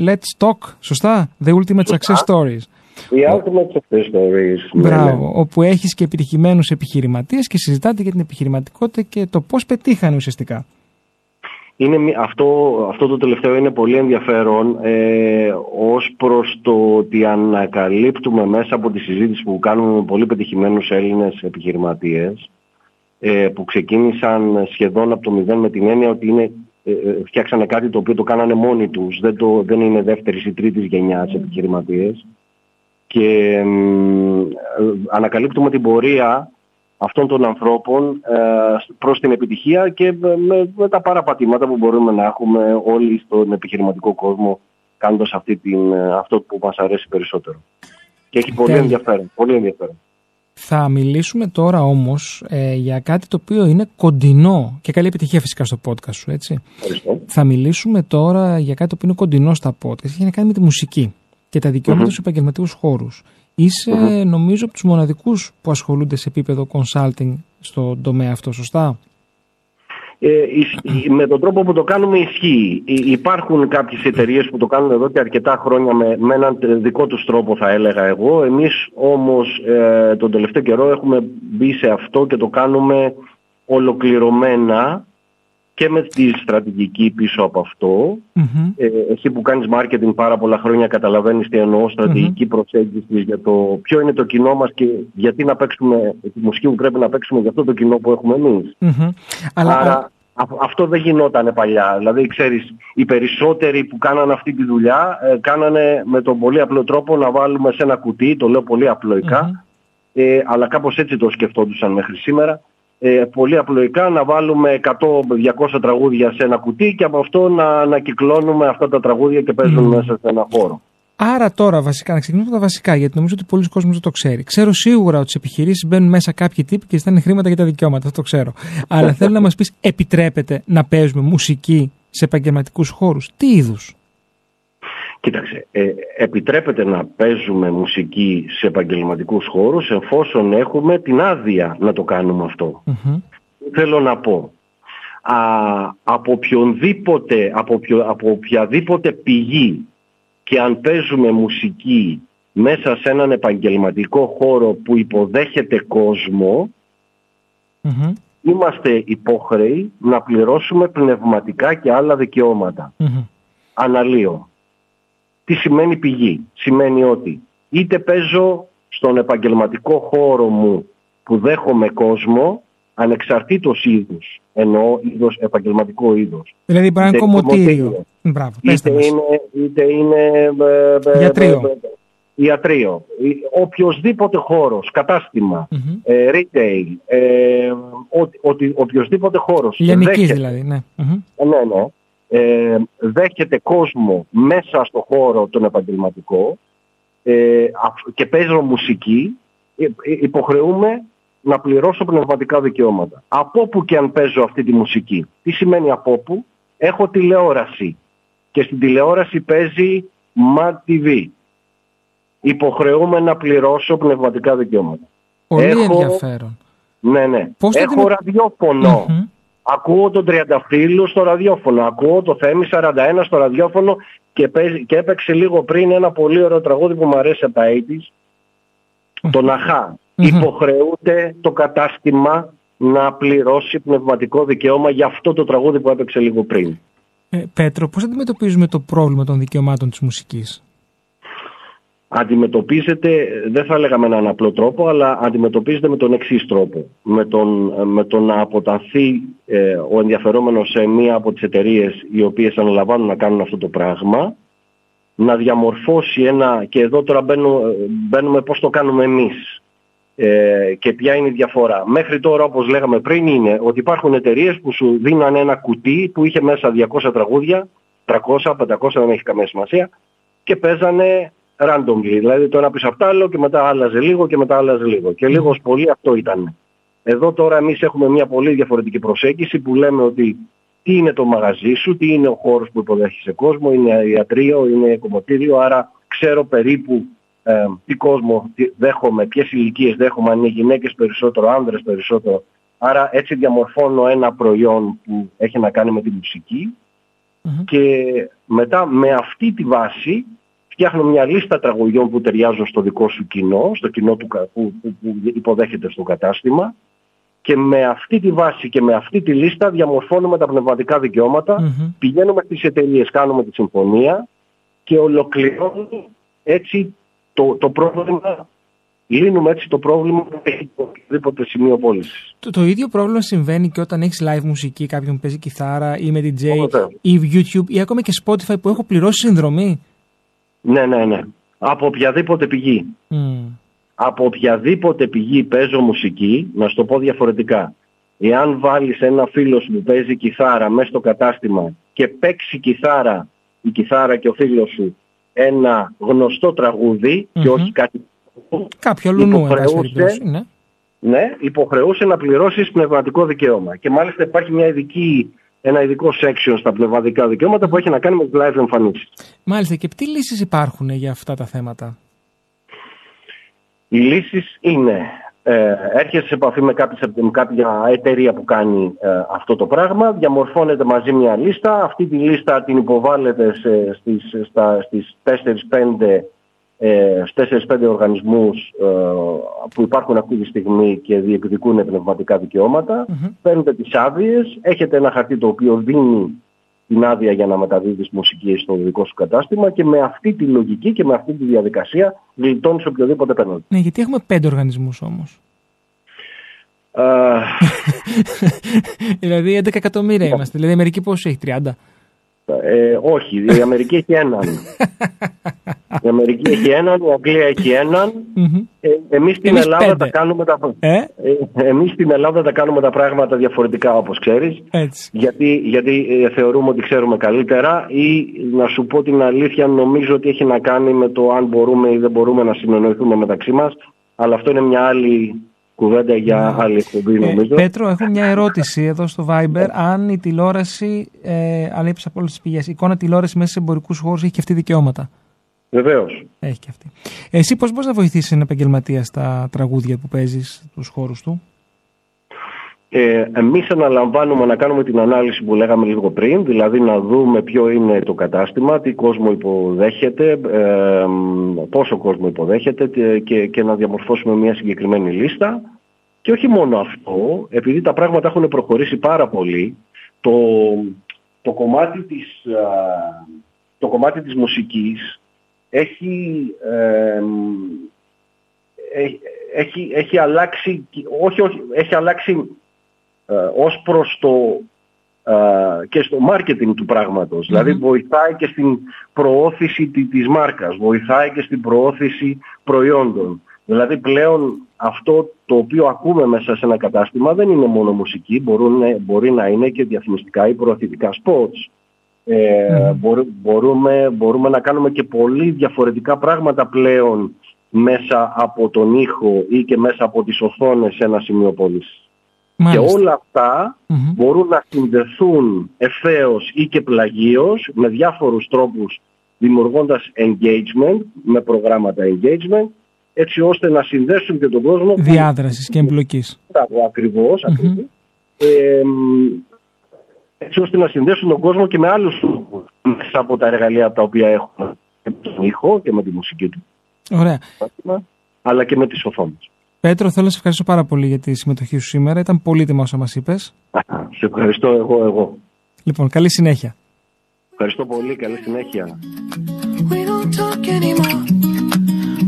Let's Talk, σωστά; The Ultimate Success Stories.
The Ultimate Success Stories.
Ναι, Μπράβο, ναι. όπου έχεις και επιτυχημένους επιχειρηματίες και συζητάτε για την επιχειρηματικότητα και το πώς πετύχανε ουσιαστικά
είναι, αυτό, αυτό το τελευταίο είναι πολύ ενδιαφέρον ε, ως προς το ότι ανακαλύπτουμε μέσα από τη συζήτηση που κάνουμε με πολύ πετυχημένους Έλληνες επιχειρηματίες ε, που ξεκίνησαν σχεδόν από το μηδέν με την έννοια ότι είναι, ε, ε φτιάξανε κάτι το οποίο το κάνανε μόνοι τους, δεν, το, δεν είναι δεύτερης ή τρίτης γενιάς επιχειρηματίες. Και ε, ανακαλύπτουμε την πορεία αυτών των ανθρώπων ε, προς την επιτυχία και με, τα παραπατήματα που μπορούμε να έχουμε όλοι στον επιχειρηματικό κόσμο κάνοντας αυτή την, ε, αυτό που μας αρέσει περισσότερο. Και έχει πολύ ενδιαφέρον, πολύ ενδιαφέρον.
Θα μιλήσουμε τώρα όμως ε, για κάτι το οποίο είναι κοντινό και καλή επιτυχία φυσικά στο podcast σου, έτσι.
Ευχαριστώ.
Θα μιλήσουμε τώρα για κάτι το οποίο είναι κοντινό στα podcast. Έχει να κάνει με τη μουσική και τα δικαιώματα mm-hmm. στους επαγγελματικούς χώρους. Είσαι νομίζω από τους μοναδικούς που ασχολούνται σε επίπεδο consulting στο τομέα αυτό, σωστά;
Ε, ισ- με τον τρόπο που το κάνουμε ισχύει. Υ- Υπάρχουν κάποιες εταιρείες που το κάνουν εδώ και αρκετά χρόνια με, με έναν τε- δικό τους τρόπο θα έλεγα εγώ. Εμείς όμως ε, τον τελευταίο καιρό έχουμε μπει σε αυτό και το κάνουμε ολοκληρωμένα και με τη στρατηγική πίσω από αυτό.
Μμμ.
Ε, εσύ που κάνεις marketing πάρα πολλά χρόνια καταλαβαίνεις τι εννοώ στρατηγική προσέγγιση για το ποιο είναι το κοινό μας και γιατί να παίξουμε τη μουσική που πρέπει να παίξουμε για αυτό το κοινό που έχουμε εμείς.
Μμμ. Αλλά
Άρα α- αυτό δεν γινόταν παλιά. Δηλαδή, ξέρεις, οι περισσότεροι που κάνανε αυτή τη δουλειά ε, κάνανε με τον πολύ απλό τρόπο να βάλουμε σε ένα κουτί, το λέω πολύ απλοϊκά, ε, αλλά κάπως έτσι το σκεφτόντουσαν μέχρι σήμερα. Ε, πολύ απλοϊκά να βάλουμε 100-200 τραγούδια σε ένα κουτί και από αυτό να, να κυκλώνουμε αυτά τα τραγούδια και παίζουν μέσα σε ένα χώρο.
Άρα τώρα βασικά, να ξεκινήσουμε από τα βασικά, γιατί νομίζω ότι πολλοί κόσμοι δεν το ξέρει. Ξέρω σίγουρα ότι στι επιχειρήσεις μπαίνουν μέσα κάποιοι τύποι και ζητάνε χρήματα για τα δικαιώματα, αυτό το ξέρω. Αλλά θέλω να μας πεις, επιτρέπεται να παίζουμε μουσική σε επαγγελματικούς χώρους; Τι είδους;
Κοίταξε, ε, επιτρέπεται να παίζουμε μουσική σε επαγγελματικούς χώρους εφόσον έχουμε την άδεια να το κάνουμε αυτό. Τι Θέλω να πω. Α, από, οποιονδήποτε, από, οποιο- από οποιαδήποτε πηγή και αν παίζουμε μουσική μέσα σε έναν επαγγελματικό χώρο που υποδέχεται κόσμο, είμαστε υπόχρεοι να πληρώσουμε πνευματικά και άλλα δικαιώματα. Αναλύω. Τι σημαίνει πηγή; Σημαίνει ότι είτε παίζω στον επαγγελματικό χώρο μου που δέχομαι κόσμο, ανεξαρτήτως είδους, εννοώ είδος, επαγγελματικό είδος.
Δηλαδή μπορεί να είναι
Είτε
κομμωτήριο.
κομμωτήριο.
Μπράβο, πέστε
Είτε
μας.
είναι, είτε είναι ε, ε,
Ιατρείο.
ε, ε, ιατρείο. Ή- Οποιοσδήποτε χώρος, κατάστημα,
Μμμ.
ε, retail, ε, ότι, ότι, οποιοσδήποτε χώρος
Λιανικής
δέχεται-
δηλαδή, ναι. Μμμ.
ναι, ναι. Ε, δέχεται κόσμο μέσα στο χώρο τον επαγγελματικό ε, αφ- και παίζω μουσική, ε, ε, υποχρεούμε να πληρώσω πνευματικά δικαιώματα. Από όπου και αν παίζω αυτή τη μουσική. Τι σημαίνει από όπου; Έχω τηλεόραση και στην τηλεόραση παίζει MAD TV. Υποχρεούμε να πληρώσω πνευματικά δικαιώματα.
Πολύ
Έχω-
ενδιαφέρον.
Ναι, ναι.
Πώς το
Έχω
αντιμετω-
ραδιόφωνο.
Μμμ.
Ακούω τον Τριανταφύλλου στο ραδιόφωνο. Ακούω το Θέμη 41 στο ραδιόφωνο και, παίζει, και έπαιξε λίγο πριν ένα πολύ ωραίο τραγούδι που μου αρέσει από τα 80's. Τον Αχά.
Μμμ.
Υποχρεούται το κατάστημα να πληρώσει πνευματικό δικαίωμα για αυτό το τραγούδι που έπαιξε λίγο πριν.
Ε, Πέτρο, πώς αντιμετωπίζουμε το πρόβλημα των δικαιωμάτων της μουσικής;
Αντιμετωπίζεται, δεν θα έλεγα με έναν απλό τρόπο, αλλά αντιμετωπίζεται με τον εξής τρόπο. Με τον, με τον να αποταθεί ε, ο ενδιαφερόμενος σε μία από τις εταιρείες οι οποίες αναλαμβάνουν να κάνουν αυτό το πράγμα, να διαμορφώσει ένα, και εδώ τώρα μπαίνουμε, μπαίνουμε πώς το κάνουμε εμείς ε, και ποια είναι η διαφορά. Μέχρι τώρα, όπως λέγαμε πριν, είναι ότι υπάρχουν εταιρείες που σου δίναν ένα κουτί που είχε μέσα 200 τραγούδια, 300, 500, δεν έχει καμία σημασία, και παίζανε randomly. Δηλαδή το ένα πίσω από το άλλο και μετά άλλαζε λίγο και μετά άλλαζε λίγο. Και λίγος ως πολύ αυτό ήταν. Εδώ τώρα εμείς έχουμε μια πολύ διαφορετική προσέγγιση που λέμε ότι τι είναι το μαγαζί σου, τι είναι ο χώρος που υποδέχεσαι κόσμο, είναι ιατρείο, είναι κομμωτήριο, άρα ξέρω περίπου ε, τι κόσμο τι δέχομαι, ποιες ηλικίες δέχομαι, αν είναι γυναίκες περισσότερο, άνδρες περισσότερο. Άρα έτσι διαμορφώνω ένα προϊόν που έχει να κάνει με τη μουσική
Μμμ.
και μετά με αυτή τη βάση φτιάχνω μια λίστα τραγουδιών που ταιριάζουν στο δικό σου κοινό, στο κοινό του, κα- που, που, που υποδέχεται στο κατάστημα και με αυτή τη βάση και με αυτή τη λίστα διαμορφώνουμε τα πνευματικά δικαιώματα,
Μμμ.
πηγαίνουμε στις εταιρείες, κάνουμε τη συμφωνία και ολοκληρώνουμε έτσι το, το πρόβλημα, λύνουμε έτσι το πρόβλημα που έχει το οποιοδήποτε σημείο πώλησης.
Το, το ίδιο πρόβλημα συμβαίνει και όταν έχεις live μουσική, κάποιον που παίζει κιθάρα ή με DJ
Βεβαίως.
ή YouTube ή ακόμα και Spotify που έχω πληρώσει συνδρομή.
Ναι, ναι, ναι. Από οποιαδήποτε πηγή.
Μμ.
από οποιαδήποτε πηγή παίζω μουσική, να σου το πω διαφορετικά. Εάν βάλεις ένα φίλος σου που παίζει κιθάρα μέσα στο κατάστημα και παίξει κιθάρα, η κιθάρα και ο φίλος σου ένα γνωστό τραγούδι και
Μμμ.
όχι κάτι
Κάποιο λουνού, εν πάση
Υποχρεούσε-
περιπτώσει. Ναι.
ναι, υποχρεούσε να πληρώσεις πνευματικό δικαίωμα. Και μάλιστα υπάρχει μια ειδική, ένα ειδικό section στα πνευματικά δικαιώματα που έχει να κάνει με τις live εμφανίσεις.
Μάλιστα, και τι λύσεις υπάρχουν για αυτά τα θέματα;
Οι λύσεις είναι Ε, έρχεσαι σε επαφή με, κάποιες, με κάποια εταιρεία που κάνει ε, αυτό το πράγμα, διαμορφώνεται μαζί μια λίστα, αυτή τη λίστα την υποβάλλεται σε, στις, στα, στις 4-5 ε, στους 4-5 οργανισμούς ε, που υπάρχουν αυτή τη στιγμή και διεκδικούν πνευματικά δικαιώματα,
Μμμ.
παίρνετε τις άδειες, έχετε ένα χαρτί το οποίο δίνει την άδεια για να μεταδίδεις μουσική στο δικό σου κατάστημα και με αυτή τη λογική και με αυτή τη διαδικασία γλιτώνεις οποιοδήποτε penalty.
Ναι, γιατί έχουμε πέντε οργανισμούς όμως.
Ε,
δηλαδή 11 εκατομμύρια είμαστε. Δηλαδή η Αμερική πόσο έχει, 30.
Ε, όχι, η Αμερική έχει έναν. η Αμερική έχει έναν, η Αγγλία έχει έναν.
Μμμ.
Ε, εμείς στην
Εμείς
Ελλάδα
πέντε.
τα κάνουμε τα...
Ε,
Ε, εμείς στην Ελλάδα τα κάνουμε τα πράγματα διαφορετικά όπως ξέρεις.
έτσι.
Γιατί, γιατί ε, θεωρούμε ότι ξέρουμε καλύτερα ή να σου πω την αλήθεια νομίζω ότι έχει να κάνει με το αν μπορούμε ή δεν μπορούμε να συνεννοηθούμε μεταξύ μας. Αλλά αυτό είναι μια άλλη κουβέντα για άλλη εκπομπή
Ε,
νομίζω.
Πέτρο, έχω μια ερώτηση εδώ στο Viber. Αν η τηλεόραση, ε, αλλά είπες από όλες τις πηγές, η εικόνα τηλεόρασης μέσα σε εμπορικούς χώρους έχει και αυτή δικαιώματα;
Βεβαίως.
Έχει και αυτή. Εσύ πώς μπορείς να βοηθήσεις έναν επαγγελματία στα τραγούδια που παίζεις στους χώρους του;
Ε, εμείς αναλαμβάνουμε να κάνουμε την ανάλυση που λέγαμε λίγο πριν, δηλαδή να δούμε ποιο είναι το κατάστημα, τι κόσμο υποδέχεται, ε, πόσο κόσμο υποδέχεται και, και, και να διαμορφώσουμε μια συγκεκριμένη λίστα. Και όχι μόνο αυτό, επειδή τα πράγματα έχουν προχωρήσει πάρα πολύ, το, το, κομμάτι, της, α, το κομμάτι της μουσικής έχει, ε, έχει, έχει, έχει αλλάξει, όχι, όχι, έχει αλλάξει ε, ως προς το ε, και στο marketing του πράγματος. Δηλαδή βοηθάει και στην προώθηση τη- της μάρκας, βοηθάει και στην προώθηση προϊόντων. Δηλαδή πλέον αυτό το οποίο ακούμε μέσα σε ένα κατάστημα δεν είναι μόνο μουσική, μπορούν, μπορεί να είναι και διαφημιστικά ή προωθητικά spots. Ε, μπορού- μπορούμε, μπορούμε να κάνουμε και πολύ διαφορετικά πράγματα πλέον μέσα από τον ήχο ή και μέσα από τις οθόνες σε ένα σημείο πώλησης. Και
Μάλιστα.
όλα αυτά
Μμμ.
μπορούν να συνδεθούν ευθέως ή και πλαγίως με διάφορους τρόπους δημιουργώντας engagement, με προγράμματα engagement, έτσι ώστε να συνδέσουν και τον κόσμο που-
Διάδρασης και εμπλοκής.
Μπράβο, ακριβώς, ακριβώς. Ε, μ, έτσι ώστε να συνδέσουν τον κόσμο και με άλλους τρόπους μέσα από τα εργαλεία τα οποία έχουν και με τον ήχο και με τη μουσική του
Ωραία.
σύστημα, αλλά και με τις οθόνες.
Πέτρο, θέλω να σε ευχαριστήσω πάρα πολύ για τη συμμετοχή σου σήμερα. Ήταν πολύτιμα όσα μας είπες.
Σε ευχαριστώ εγώ, εγώ.
Λοιπόν, καλή συνέχεια.
Ευχαριστώ πολύ, καλή συνέχεια.
We don't talk anymore.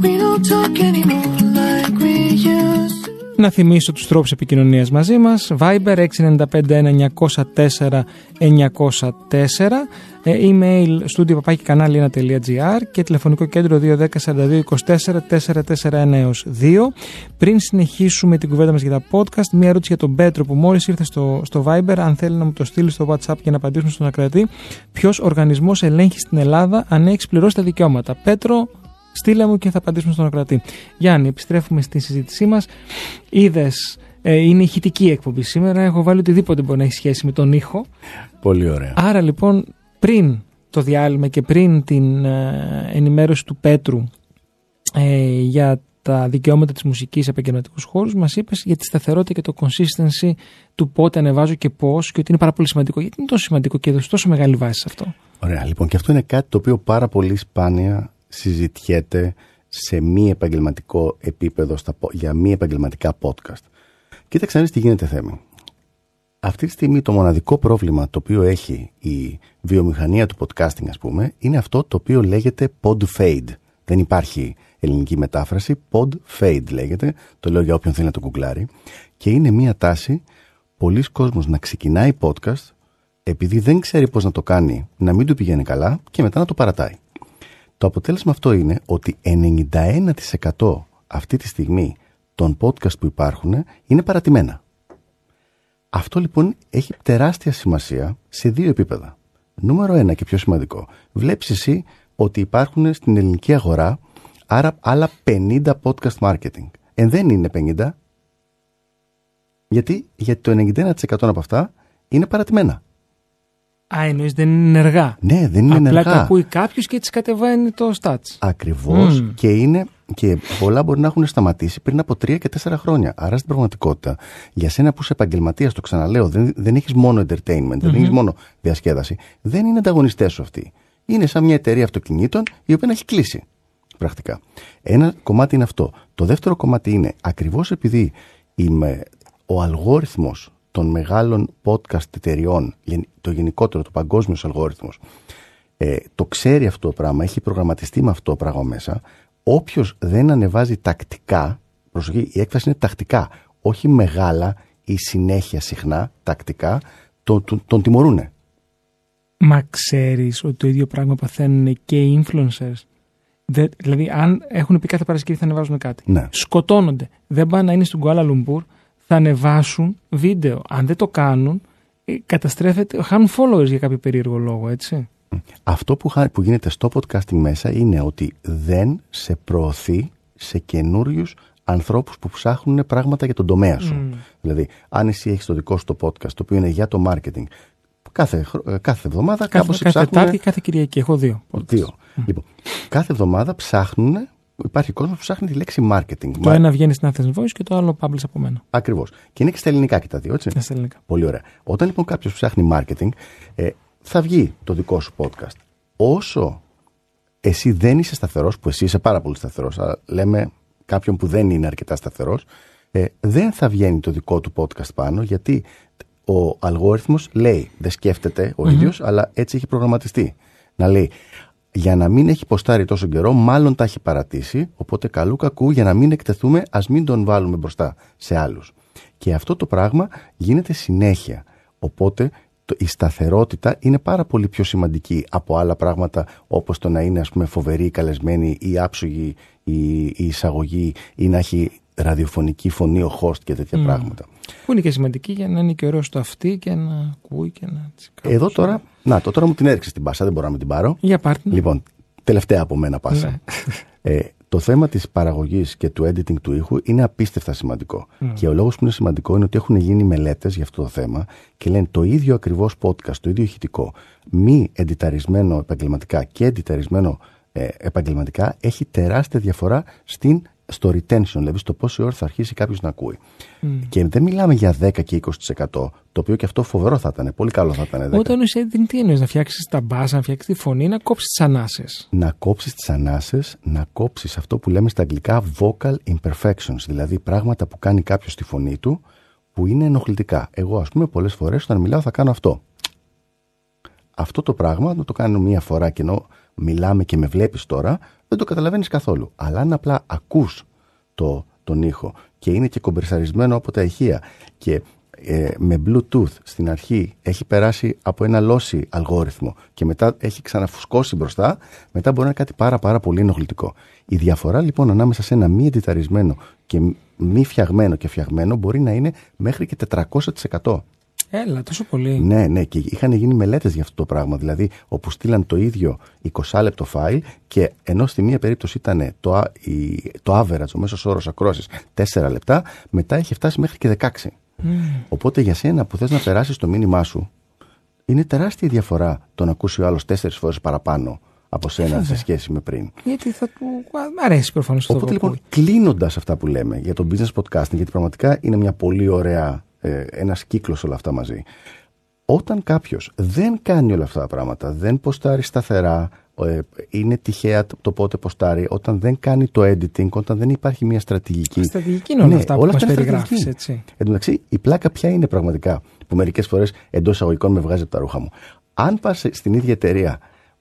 We don't talk anymore like we used to.
Να θυμίσω τους τρόπους επικοινωνίας μαζί μας Viber 695-904-904 ε, Email studio παπάκι κανάλι 1.gr και τηλεφωνικό κέντρο 210 42 24 441 έως 2 Πριν συνεχίσουμε την κουβέντα μας για τα podcast Μια ερώτηση για τον Πέτρο που μόλις ήρθε στο, στο Viber Αν θέλει να μου το στείλει στο WhatsApp για να απαντήσουμε στον ακρατή Ποιος οργανισμός ελέγχει στην Ελλάδα αν έχει πληρώσει τα δικαιώματα Πέτρο Στείλε μου και θα απαντήσουμε στον ακροατή. Γιάννη, επιστρέφουμε στη συζήτησή μας. Είδες, ε, είναι ηχητική εκπομπή σήμερα. Έχω βάλει οτιδήποτε μπορεί να έχει σχέση με τον ήχο.
Πολύ ωραία.
Άρα λοιπόν, πριν το διάλειμμα και πριν την ε, ενημέρωση του Πέτρου ε, για τα δικαιώματα της μουσικής σε επαγγελματικούς χώρους μας είπες για τη σταθερότητα και το consistency του πότε ανεβάζω και πώς και ότι είναι πάρα πολύ σημαντικό. Γιατί είναι τόσο σημαντικό και έδωσε τόσο μεγάλη βάση σε αυτό.
Ωραία. Λοιπόν, και αυτό είναι κάτι το οποίο πάρα πολύ σπάνια συζητιέται σε μη επαγγελματικό επίπεδο στα, πο- για μη επαγγελματικά podcast. Κοίταξε να δεις τι γίνεται θέμη. Αυτή τη στιγμή το μοναδικό πρόβλημα το οποίο έχει η βιομηχανία του podcasting ας πούμε είναι αυτό το οποίο λέγεται pod fade. Δεν υπάρχει ελληνική μετάφραση. Pod fade λέγεται. Το λέω για όποιον θέλει να το γκουγκλάρει. Και είναι μια τάση πολλοί κόσμος να ξεκινάει podcast επειδή δεν ξέρει πώς να το κάνει, να μην του πηγαίνει καλά και μετά να το παρατάει. Το αποτέλεσμα αυτό είναι ότι 91% αυτή τη στιγμή των podcast που υπάρχουν είναι παρατημένα. Αυτό λοιπόν έχει τεράστια σημασία σε δύο επίπεδα. Νούμερο ένα και πιο σημαντικό. Βλέπεις εσύ ότι υπάρχουν στην ελληνική αγορά άρα άλλα 50 podcast marketing. Εν δεν είναι 50. Γιατί, γιατί το 91% από αυτά είναι παρατημένα.
Α, εννοείς δεν είναι ενεργά.
Ναι, δεν είναι
Απλά
ενεργά.
τα ακούει κάποιος και έτσι κατεβαίνει το stats.
Ακριβώς
Μμμ.
και είναι Και πολλά μπορεί να έχουν σταματήσει πριν από τρία και τέσσερα χρόνια. Άρα στην πραγματικότητα, για σένα που είσαι επαγγελματίας, το ξαναλέω, δεν, δεν έχεις μόνο entertainment, δεν έχεις μόνο διασκέδαση. Δεν είναι ανταγωνιστές σου αυτοί. Είναι σαν μια εταιρεία αυτοκινήτων η οποία να έχει κλείσει. Πρακτικά. Ένα κομμάτι είναι αυτό. Το δεύτερο κομμάτι είναι ακριβώς επειδή είμαι ο αλγόριθμος των μεγάλων podcast εταιριών, γεν- το γενικότερο, το παγκόσμιος αλγόριθμος, ε, το ξέρει αυτό το πράγμα, έχει προγραμματιστεί με αυτό το πράγμα μέσα. Όποιος δεν ανεβάζει τακτικά, προσοχή, η έκφραση είναι τακτικά, όχι μεγάλα ή συνέχεια συχνά, τακτικά, τον, τον, τον τιμωρούνε.
Μα ξέρεις ότι το ίδιο πράγμα παθαίνουν και οι influencers. Δε- δηλαδή, αν έχουν πει κάθε Παρασκευή θα ανεβάζουν κάτι.
Ναι.
Σκοτώνονται. Δεν πάνε να είναι στην Κουάλα Λουμπούρ, θα ανεβάσουν βίντεο. Αν δεν το κάνουν, ε, καταστρέφεται, χάνουν followers για κάποιο περίεργο λόγο, έτσι.
Αυτό που, χα- που γίνεται στο podcasting μέσα είναι ότι δεν σε προωθεί σε καινούριους ανθρώπους που ψάχνουν πράγματα για τον τομέα σου. Δηλαδή, αν εσύ έχεις το δικό σου το podcast, το οποίο είναι για το marketing, κάθε, χρ- ε, κάθε εβδομάδα
Κάθε,
κάπως
κάθε
ψάχνουν...
Τετάρτη, κάθε Κυριακή. Έχω δύο.
Δύο. Λοιπόν, κάθε εβδομάδα ψάχνουν, υπάρχει κόσμος που ψάχνει τη λέξη marketing.
Το ένα βγαίνει στην Athens Voice και το άλλο publish από μένα.
Ακριβώς. Και είναι και στα ελληνικά και τα δύο, έτσι.
Είναι στα ελληνικά.
Πολύ ωραία. Όταν λοιπόν κάποιος ψάχνει marketing, ε, θα βγει το δικό σου podcast. Όσο εσύ δεν είσαι σταθερός, που εσύ είσαι πάρα πολύ σταθερός, αλλά λέμε κάποιον που δεν είναι αρκετά σταθερός, ε, δεν θα βγαίνει το δικό του podcast πάνω, γιατί ο αλγόριθμος λέει, δεν σκέφτεται ο ίδιος, αλλά έτσι έχει προγραμματιστεί. Να λέει, για να μην έχει ποστάρει τόσο καιρό, μάλλον τα έχει παρατήσει, οπότε καλού κακού για να μην εκτεθούμε, ας μην τον βάλουμε μπροστά σε άλλους. Και αυτό το πράγμα γίνεται συνέχεια. Οπότε το- η σταθερότητα είναι πάρα πολύ πιο σημαντική από άλλα πράγματα όπως το να είναι ας πούμε φοβερή, καλεσμένη ή άψογη η, η εισαγωγή ή να έχει ραδιοφωνική φωνή ο host και τέτοια πράγματα.
Που είναι και σημαντική για να είναι και ωραίο στο αυτή και να ακούει και να. έτσι κάπως.
Εδώ τώρα, να το τώρα μου την έριξες την πάσα, δεν μπορώ να με την πάρω.
Για πάρτι.
Λοιπόν, τελευταία από μένα πάσα.
Ναι.
Ε, το θέμα της παραγωγής και του editing του ήχου είναι απίστευτα σημαντικό. Και ο λόγος που είναι σημαντικό είναι ότι έχουν γίνει μελέτες για αυτό το θέμα και λένε το ίδιο ακριβώς podcast, το ίδιο ηχητικό, μη εντιταρισμένο επαγγελματικά και εντιταρισμένο ε, επαγγελματικά έχει τεράστια διαφορά στην, στο retention, δηλαδή στο πόση ώρα θα αρχίσει κάποιος να ακούει. Και δεν μιλάμε για 10 και 20%, το οποίο και αυτό φοβερό θα ήταν, πολύ καλό θα ήταν. 10.
Όταν είσαι editing, τι εννοείς, να φτιάξεις τα μπάσα, να φτιάξεις τη φωνή, να κόψεις τις ανάσες.
να κόψεις τις ανάσες, να κόψεις αυτό που λέμε στα αγγλικά vocal imperfections, δηλαδή πράγματα που κάνει κάποιος στη φωνή του που είναι ενοχλητικά. Εγώ ας πούμε πολλές φορές όταν μιλάω θα κάνω αυτό. Αυτό το πράγμα να το κάνω μία φορά και ενώ μιλάμε και με βλέπεις τώρα δεν το καταλαβαίνεις καθόλου. Αλλά αν απλά ακούς το, τον ήχο και είναι και κομπερσαρισμένο από τα ηχεία και ε, με Bluetooth στην αρχή έχει περάσει από ένα lossy αλγόριθμο και μετά έχει ξαναφουσκώσει μπροστά, μετά μπορεί να είναι κάτι πάρα πάρα πολύ ενοχλητικό. Η διαφορά λοιπόν ανάμεσα σε ένα μη εντιταρισμένο και μη φτιαγμένο και φτιαγμένο μπορεί να είναι μέχρι και 400%.
Έλα, τόσο πολύ.
Ναι, ναι, και είχαν γίνει μελέτες για αυτό το πράγμα. Δηλαδή, όπου στείλαν το ίδιο 20 λεπτό file και ενώ στη μία περίπτωση ήταν το, α- η- το average, ο μέσος όρος ακρόασης 4 λεπτά, μετά είχε φτάσει μέχρι και 16. Οπότε για σένα που θες να περάσεις το μήνυμά σου, είναι τεράστια η διαφορά το να ακούσει ο άλλος 4 φορές παραπάνω από σένα σε σχέση με πριν.
Γιατί θα του. α, Μ' αρέσει προφανώς αυτό.
Οπότε
που
λοιπόν,
ακούει.
κλείνοντας αυτά που λέμε για το business podcasting, γιατί πραγματικά είναι μια πολύ ωραία, ε, ένας κύκλος όλα αυτά μαζί. Όταν κάποιος δεν κάνει όλα αυτά τα πράγματα, δεν ποστάρει σταθερά, ε, είναι τυχαία το- το πότε ποστάρει, όταν δεν κάνει το editing, όταν δεν υπάρχει μια στρατηγική.
Στρατηγική είναι όλα αυτά που μας
είναι
περιγράφεις,
στρατηγική.
έτσι.
Εν τω μεταξύ, η πλάκα ποια είναι πραγματικά, που μερικές φορές εντός εισαγωγικών με βγάζει από τα ρούχα μου. Αν πας στην ίδια εταιρεία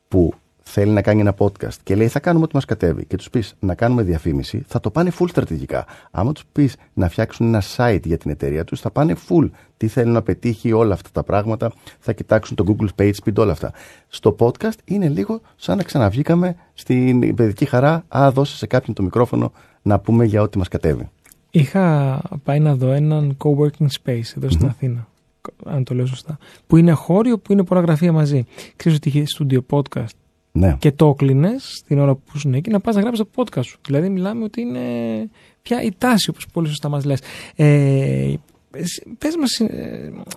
που θέλει να κάνει ένα podcast και λέει θα κάνουμε ό,τι μας κατέβει και τους πεις να κάνουμε διαφήμιση, θα το πάνε full στρατηγικά. Άμα τους πεις να φτιάξουν ένα site για την εταιρεία τους, θα πάνε full. Τι θέλουν να πετύχει, όλα αυτά τα πράγματα, θα κοιτάξουν το Google Page Speed, όλα αυτά. Στο podcast είναι λίγο σαν να ξαναβγήκαμε στην παιδική χαρά. Α, δώσε σε κάποιον το μικρόφωνο να πούμε για ό,τι μας κατέβει.
Είχα πάει να δω έναν co-working space εδώ στην Αθήνα. Αν το λέω σωστά. Που είναι χώριο που είναι πολλά γραφεία μαζί. Ξέρεις ότι είχε studio podcast
Ναι.
και το κλείνε την ώρα που ήσουν εκεί να πας να γράψεις το podcast σου. Δηλαδή, μιλάμε ότι είναι πια η τάση, όπως πολύ σωστά μας λες. Ε, Πες μας σε,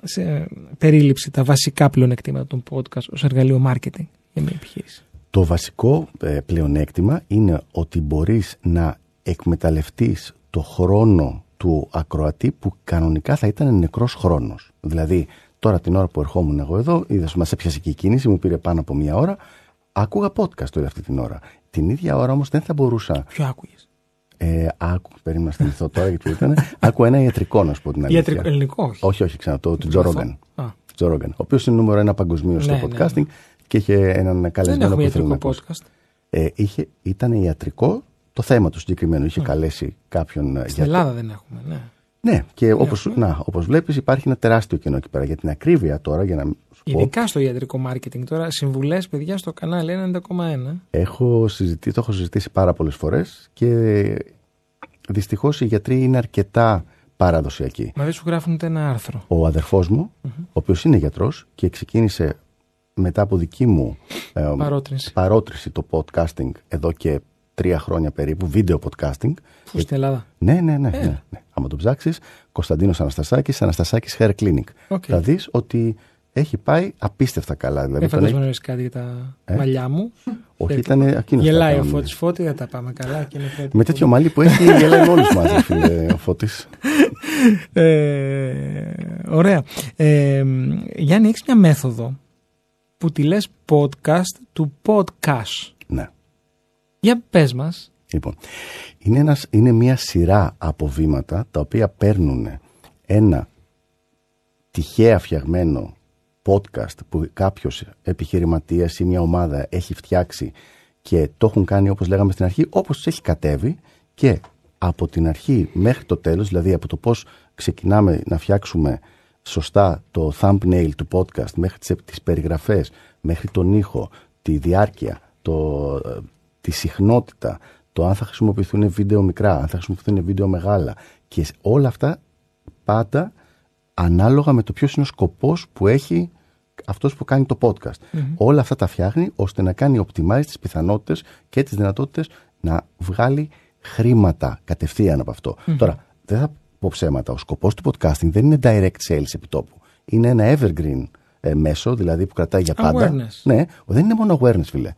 σε περίληψη τα βασικά πλεονεκτήματα των podcast ως εργαλείο marketing για μια επιχείρηση.
Το Το βασικό ε, πλεονέκτημα είναι ότι μπορείς να εκμεταλλευτείς το χρόνο του ακροατή που κανονικά θα ήταν νεκρός χρόνος. Δηλαδή, τώρα την ώρα που ερχόμουν εγώ εδώ, είδες μας έπιασε και η κίνηση, μου πήρε πάνω από μία ώρα, άκουγα podcast όλη αυτή την ώρα. Την ίδια ώρα όμως δεν θα μπορούσα
Ποιο άκουγες;
ε, άκου, περίμενα να θυμηθώ τώρα γιατί ήταν. Άκου ένα ιατρικό, να σου πω την αλήθεια.
Ιατρικό, ελληνικό, όχι.
Όχι, όχι, ξανά το του Τζο Ρόγκαν.
Α,
Τζο Ρόγκαν, ο οποίος είναι νούμερο ένα παγκοσμίως στο
Ναι, ναι,
podcasting και είχε έναν
δεν
καλεσμένο
έχουμε
που ήθελε να
ιατρικό
ακούσει.
podcast.
Ε, είχε, ήταν ιατρικό το θέμα του συγκεκριμένο. Είχε καλέσει κάποιον ε,
Στην Ελλάδα δεν έχουμε, ναι.
Ναι, και όπως, να, όπως βλέπεις υπάρχει ένα τεράστιο κενό εκεί πέρα. Για την ακρίβεια τώρα, για να σου πω,
Ειδικά στο ιατρικό marketing. Τώρα συμβουλές, παιδιά, στο κανάλι 90,1.
έχω συζητήσει, το έχω συζητήσει πάρα πολλές φορές και δυστυχώς οι γιατροί είναι αρκετά παραδοσιακοί.
Μα δεν σου γράφουν ούτε ένα άρθρο.
Ο αδερφός μου, ο οποίος είναι γιατρός και ξεκίνησε μετά από δική μου ε,
Παρότρινση.
παρότριση το podcasting εδώ και τρία χρόνια περίπου, βίντεο podcasting.
Πού στην Ελλάδα;
Ναι, ναι, ναι. ναι, ναι. Άμα το ψάξεις, Κωνσταντίνος Αναστασάκης, Αναστασάκης Hair Clinic.
OK.
Θα δεις ότι έχει πάει απίστευτα καλά. Δηλαδή,
Δεν
τον
φαντάζομαι
έχει-
να ρωτήσεις κάτι για τα
Ε;
μαλλιά μου.
Όχι,
Ε,
ήταν εκείνος.
Γελάει ο Φώτης Φώτη, δεν τα πάμε καλά. Και είναι Φώτη.
Με τέτοιο μαλλί που έχει, γελάει με όλους μα, φίλε ο Φώτης.
Ε, ωραία. Ε, Γιάννη, έχεις μια μέθοδο που τη λες podcast του podcast.
Ναι.
Για πες μας.
Λοιπόν, είναι, ένας, είναι μια σειρά από βήματα τα οποία παίρνουν ένα τυχαία φτιαγμένο podcast που κάποιος επιχειρηματίας ή μια ομάδα έχει φτιάξει και το έχουν κάνει όπως λέγαμε στην αρχή, όπως τους έχει κατέβει και από την αρχή μέχρι το τέλος, δηλαδή από το πώς ξεκινάμε να φτιάξουμε σωστά το thumbnail του podcast μέχρι τις, τις περιγραφές, μέχρι τον ήχο, τη διάρκεια, το, ε, τη συχνότητα, το αν θα χρησιμοποιηθούν βίντεο μικρά, αν θα χρησιμοποιηθούν βίντεο μεγάλα και σ- όλα αυτά πάντα ανάλογα με το ποιος είναι ο σκοπός που έχει αυτός που κάνει το podcast. Όλα αυτά τα φτιάχνει ώστε να κάνει optimize τις πιθανότητες και τις δυνατότητες να βγάλει χρήματα κατευθείαν από αυτό. Τώρα, δεν θα πω ψέματα. Ο σκοπός του podcasting δεν είναι direct sales επιτόπου. Είναι ένα evergreen ε, μέσο, δηλαδή που κρατάει για πάντα.
Awareness.
Ναι, δεν είναι μόνο awareness, φίλε.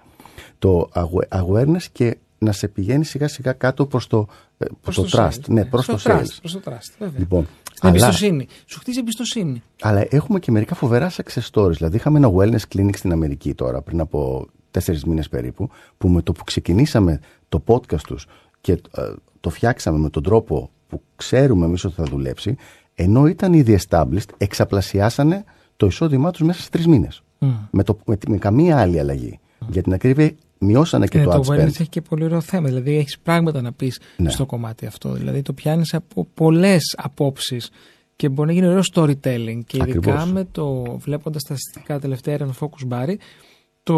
Το awa- awareness και να σε πηγαίνει σιγά σιγά κάτω προς το, ε, προς το, trust.
sales,
Ναι, προς
Στο
το sales.
trust, προς το trust, βέβαια.
Λοιπόν,
Στην
αλλά,
εμπιστοσύνη. Σου χτίζει εμπιστοσύνη.
αλλά έχουμε και μερικά φοβερά success stories. Δηλαδή, είχαμε ένα wellness clinic στην Αμερική τώρα, πριν από τέσσερις μήνες περίπου, που με το που ξεκινήσαμε το podcast τους και ε, το φτιάξαμε με τον τρόπο που ξέρουμε εμείς ότι θα δουλέψει, ενώ ήταν ήδη established, εξαπλασιάσανε το εισόδημά τους μέσα σε τρεις μήνες. Με, το, με, τη- με καμία άλλη αλλαγή. Για την ακρίβεια, μειώσανε και
Ναι,
το
το
ad
wellness
spend.
έχει και πολύ ωραίο θέμα. Δηλαδή έχεις πράγματα να πεις
Ναι.
στο κομμάτι αυτό. Δηλαδή το πιάνεις από πολλές απόψεις και μπορεί να γίνει ωραίο storytelling. Και ειδικά
Ακριβώς.
με το βλέποντας τα στατιστικά τελευταία έρευνα Focus Barry, το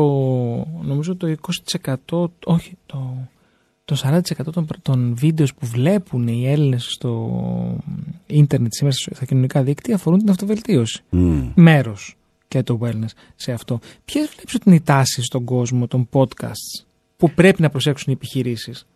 νομίζω το 20%, όχι, το, το 40% των, των βίντεος που βλέπουν οι Έλληνες στο ίντερνετ σήμερα στα κοινωνικά δίκτυα αφορούν την αυτοβελτίωση.
Μμ.
Μέρος και το wellness σε αυτό. Ποιες βλέπεις ότι είναι οι τάσεις στον κόσμο των podcasts που πρέπει να προσέξουν οι επιχειρήσεις;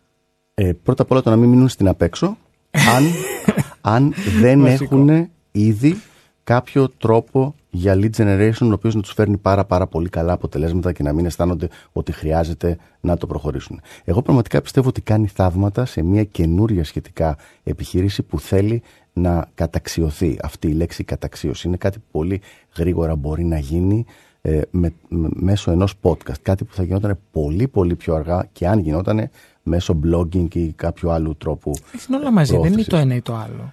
Ε, πρώτα απ' όλα το να μην μείνουν στην απέξω αν, αν δεν
Βασικό.
έχουν ήδη κάποιο τρόπο για lead generation ο οποίος να τους φέρνει πάρα πάρα πολύ καλά αποτελέσματα και να μην αισθάνονται ότι χρειάζεται να το προχωρήσουν. Εγώ πραγματικά πιστεύω ότι κάνει θαύματα σε μια καινούρια σχετικά επιχείρηση που θέλει να καταξιωθεί. Αυτή η λέξη καταξίωση είναι κάτι που πολύ γρήγορα μπορεί να γίνει ε, με, με- μέσω ενός podcast. Κάτι που θα γινόταν πολύ πολύ πιο αργά και αν γινόταν μέσω blogging ή κάποιου άλλου τρόπου.
Είναι όλα μαζί, δεν είναι
Πρόθεσης.
το ένα ή το άλλο.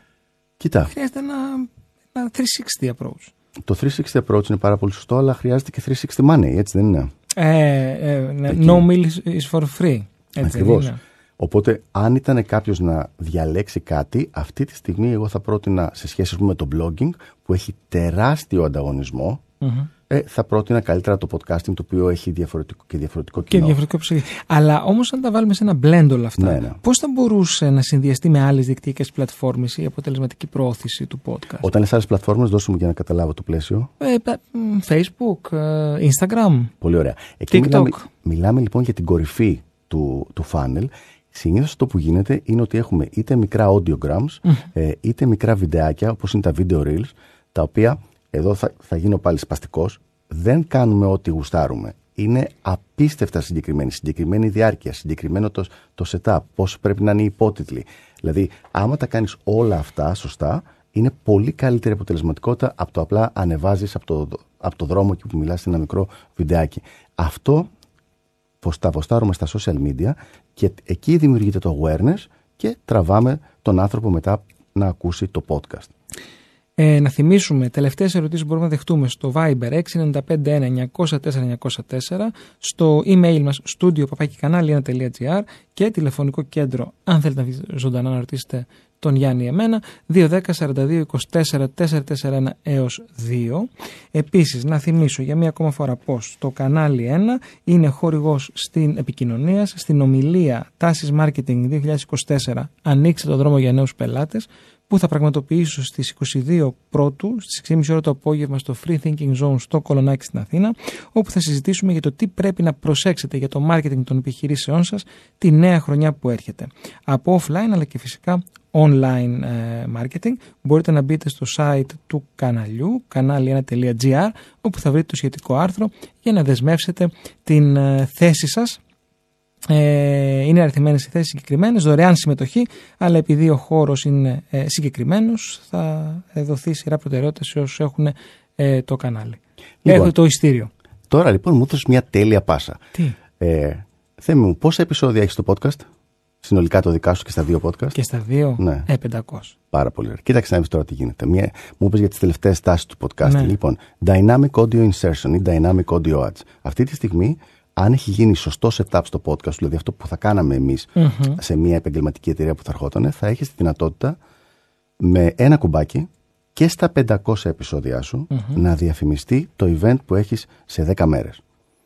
Κοίτα,
Χρειάζεται ένα, ένα 360 approach.
το 360 approach είναι πάρα πολύ σωστό, αλλά χρειάζεται και 360 money, έτσι δεν είναι;
Ε, ε, ναι,
Εκεί.
no meal is- is for free. Έτσι δεν
Ακριβώς.
είναι;
Οπότε, αν ήταν κάποιος να διαλέξει κάτι, αυτή τη στιγμή εγώ θα πρότεινα σε σχέση ας πούμε, με το blogging, που έχει τεράστιο ανταγωνισμό,
Μμμ.
ε, θα πρότεινα καλύτερα το podcasting, το οποίο έχει διαφορετικό και διαφορετικό
Και
κοινό.
διαφορετικό ψυχή. Αλλά όμως, αν τα βάλουμε σε ένα blend όλα αυτά,
Ναι, ναι.
πώς θα μπορούσε να συνδυαστεί με άλλες δικτυακές πλατφόρμες η αποτελεσματική πρόθεση του podcast;
Όταν λες άλλες πλατφόρμες, δώσου μου για να καταλάβω το πλαίσιο.
Ε, πα- μ, Facebook, ε, Instagram.
Πολύ ωραία. Εκεί
TikTok.
μιλάμε, μιλάμε λοιπόν για την κορυφή του, του funnel. Συνήθως αυτό που γίνεται είναι ότι έχουμε είτε μικρά audiograms, ε, είτε μικρά βιντεάκια, όπως είναι τα video reels, τα οποία εδώ θα, θα γίνω πάλι σπαστικός. Δεν κάνουμε ό,τι γουστάρουμε. είναι απίστευτα συγκεκριμένη. Συγκεκριμένη διάρκεια, συγκεκριμένο το, το setup, πώς πρέπει να είναι οι υπότιτλοι. Δηλαδή, άμα τα κάνεις όλα αυτά σωστά, είναι πολύ καλύτερη αποτελεσματικότητα από το απλά ανεβάζεις από το, από το δρόμο και που μιλάς σε ένα μικρό βιντεάκι. Αυτό πως τα αποστάρουμε στα social media και εκεί δημιουργείται το awareness και τραβάμε τον άνθρωπο μετά να ακούσει το podcast.
Ε, να θυμίσουμε, τελευταίες ερωτήσεις που μπορούμε να δεχτούμε στο Viber 695 904 904, στο email μας studio και τηλεφωνικό κέντρο, αν θέλετε να βγείτε ζωντανά να ρωτήσετε τον Γιάννη εμένα, 210 42 24 441 έως 2. Επίσης, να θυμίσω για μία ακόμα φορά πως το κανάλι 1 είναι χορηγός στην επικοινωνία, στην ομιλία Τάσης Marketing 2024 «Ανοίξτε το δρόμο για νέους πελάτες» που θα πραγματοποιήσω στις 22 πρώτου, στις 6.30 ώρα το απόγευμα στο Free Thinking Zone στο Κολονάκι στην Αθήνα, όπου θα συζητήσουμε για το τι πρέπει να προσέξετε για το marketing των επιχειρήσεών σας τη νέα χρονιά που έρχεται. Από offline αλλά και φυσικά online ε, marketing μπορείτε να μπείτε στο site του καναλιού κανάλι1.gr όπου θα βρείτε το σχετικό άρθρο για να δεσμεύσετε την ε, θέση σας ε, είναι αριθμένες οι θέσεις συγκεκριμένες, δωρεάν συμμετοχή, αλλά επειδή ο χώρος είναι ε, συγκεκριμένος, θα δοθεί σειρά προτεραιότητα σε όσους έχουν ε, το κανάλι.
Λοιπόν.
Έχω το ειστήριο.
Τώρα λοιπόν μου έδωσες μια τέλεια πάσα.
Τι,
Ε, Θέμη μου, πόσα επεισόδια έχεις στο podcast, συνολικά το δικά σου και στα δύο podcast.
και στα δύο,
Ναι.
ε, 500.
Πάρα πολύ ωραία. Κοίταξε να δεις τώρα τι γίνεται. Μια, μου είπες για τις τελευταίες τάσεις του podcasting.
Ναι.
Λοιπόν, Dynamic Audio Insertion ή Dynamic Audio Ads. Αυτή τη στιγμή, αν έχει γίνει σωστός setup στο podcast, δηλαδή αυτό που θα κάναμε εμείς σε μια επαγγελματική εταιρεία που θα ερχόταν, θα έχεις τη δυνατότητα με ένα κουμπάκι και στα 500 επεισόδια σου να διαφημιστεί το event που έχεις σε 10 μέρες.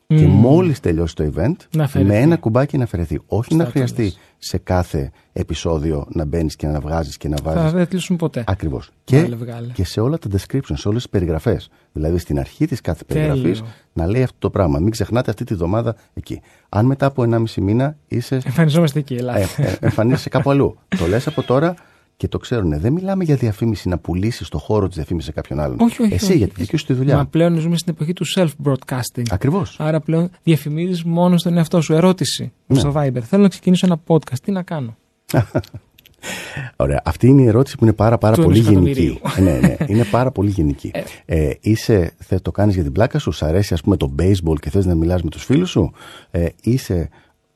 Και μόλις τελειώσει το event,
Να αφαιρεθεί.
με ένα κουμπάκι να αφαιρεθεί. Όχι να
Στα
χρειαστεί
τέλος.
Σε κάθε επεισόδιο να μπαίνεις και να βγάζεις και να βάζεις
Θα δεν κλείσουν ποτέ.
Ακριβώς. Και,
Βγάλε, βγάλε.
και σε όλα τα descriptions, σε όλες τις περιγραφές. Δηλαδή στην αρχή της κάθε
Τέλειο.
περιγραφής να λέει αυτό το πράγμα. Μην ξεχνάτε αυτή τη βδομάδα εκεί. Αν μετά από 1,5 μήνα είσαι.
Εμφανιζόμαστε εκεί,
ε,
ελάτε.
ε, εμφανίζεσαι κάπου αλλού. το λες από τώρα και το ξέρουν. Δεν μιλάμε για διαφήμιση να πουλήσεις το χώρο της διαφήμισης σε κάποιον άλλον.
όχι, όχι.
Εσύ
όχι.
για τη δική σου τη
Μα
δουλειά.
πλέον ζούμε στην εποχή του self-broadcasting.
Ακριβώς.
Άρα πλέον διαφημίζεις μόνο στον εαυτό σου. Ερώτηση
Ναι.
στο Viber. Θέλω να ξεκινήσω ένα podcast. Τι να κάνω;
Ωραία. Αυτή είναι η ερώτηση που είναι πάρα, πάρα
Του
πολύ
ενός
γενική. Ε, ναι, ναι. Είναι πάρα πολύ γενική. Ε, είσαι, θε, το κάνεις για την πλάκα σου, σ' αρέσει ας πούμε το baseball και θες να μιλάς με τους φίλους σου; Ε, είσαι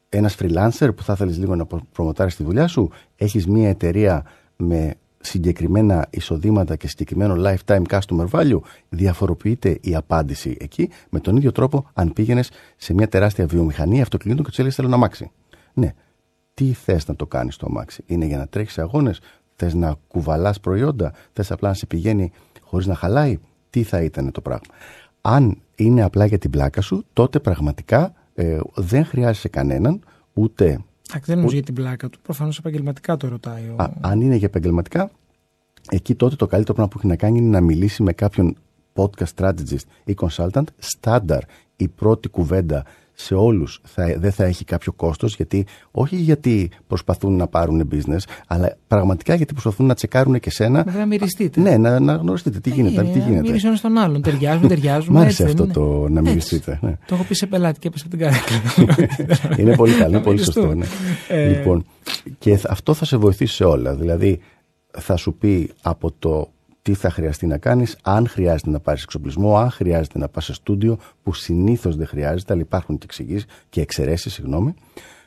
ένας freelancer που θα θέλεις λίγο να προ- προμοτάρεις τη δουλειά σου; Έχεις μια εταιρεία με συγκεκριμένα εισοδήματα και συγκεκριμένο lifetime customer value, διαφοροποιείται η απάντηση εκεί με τον ίδιο τρόπο αν πήγαινες σε μια τεράστια βιομηχανία αυτοκινήτων και τους έλεγες Θέλω να αμάξι. Ναι, τι θες να το κάνεις το αμάξι. Είναι για να τρέχεις αγώνες, θες να κουβαλάς προϊόντα, θες απλά να σε πηγαίνει χωρίς να χαλάει; Τι θα ήταν το πράγμα; Αν είναι απλά για την πλάκα σου, τότε πραγματικά ε, δεν χρειάζεσαι κανέναν, ούτε.
Εντάξει, δεν νομίζω για την πλάκα του. Προφανώς επαγγελματικά το ρωτάει. Ο...
Α, αν είναι για επαγγελματικά, εκεί τότε το καλύτερο πράγμα που έχει να κάνει είναι να μιλήσει με κάποιον podcast strategist ή consultant. Στάνταρ η πρώτη κουβέντα σε όλους θα, δεν θα έχει κάποιο κόστος γιατί όχι γιατί προσπαθούν να πάρουν business αλλά πραγματικά γιατί προσπαθούν να τσεκάρουν και σένα
Βέβαια, μυριστείτε.
ναι, να, να γνωριστείτε τι γίνεται, τι γίνεται.
Μύρισε ένα στον άλλον. Ταιριάζουμε, ταιριάζουμε.
Μ' άρεσε
έτσι δεν
αυτό
είναι;
το να
Έτσι.
μυριστείτε. Ναι.
Το έχω πει σε πελάτη και έπεσε από την καρέκλα.
είναι πολύ καλό, είναι
Να
πολύ
μυριστούμε.
σωστό. Ναι.
Ε,
Λοιπόν, και θ- αυτό θα σε βοηθήσει σε όλα. Δηλαδή, θα σου πει από το τι θα χρειαστεί να κάνεις, αν χρειάζεται να πάρεις εξοπλισμό, αν χρειάζεται να πας σε στούντιο, που συνήθως δεν χρειάζεται, αλλά υπάρχουν και εξηγήσεις και εξαιρέσεις, συγγνώμη.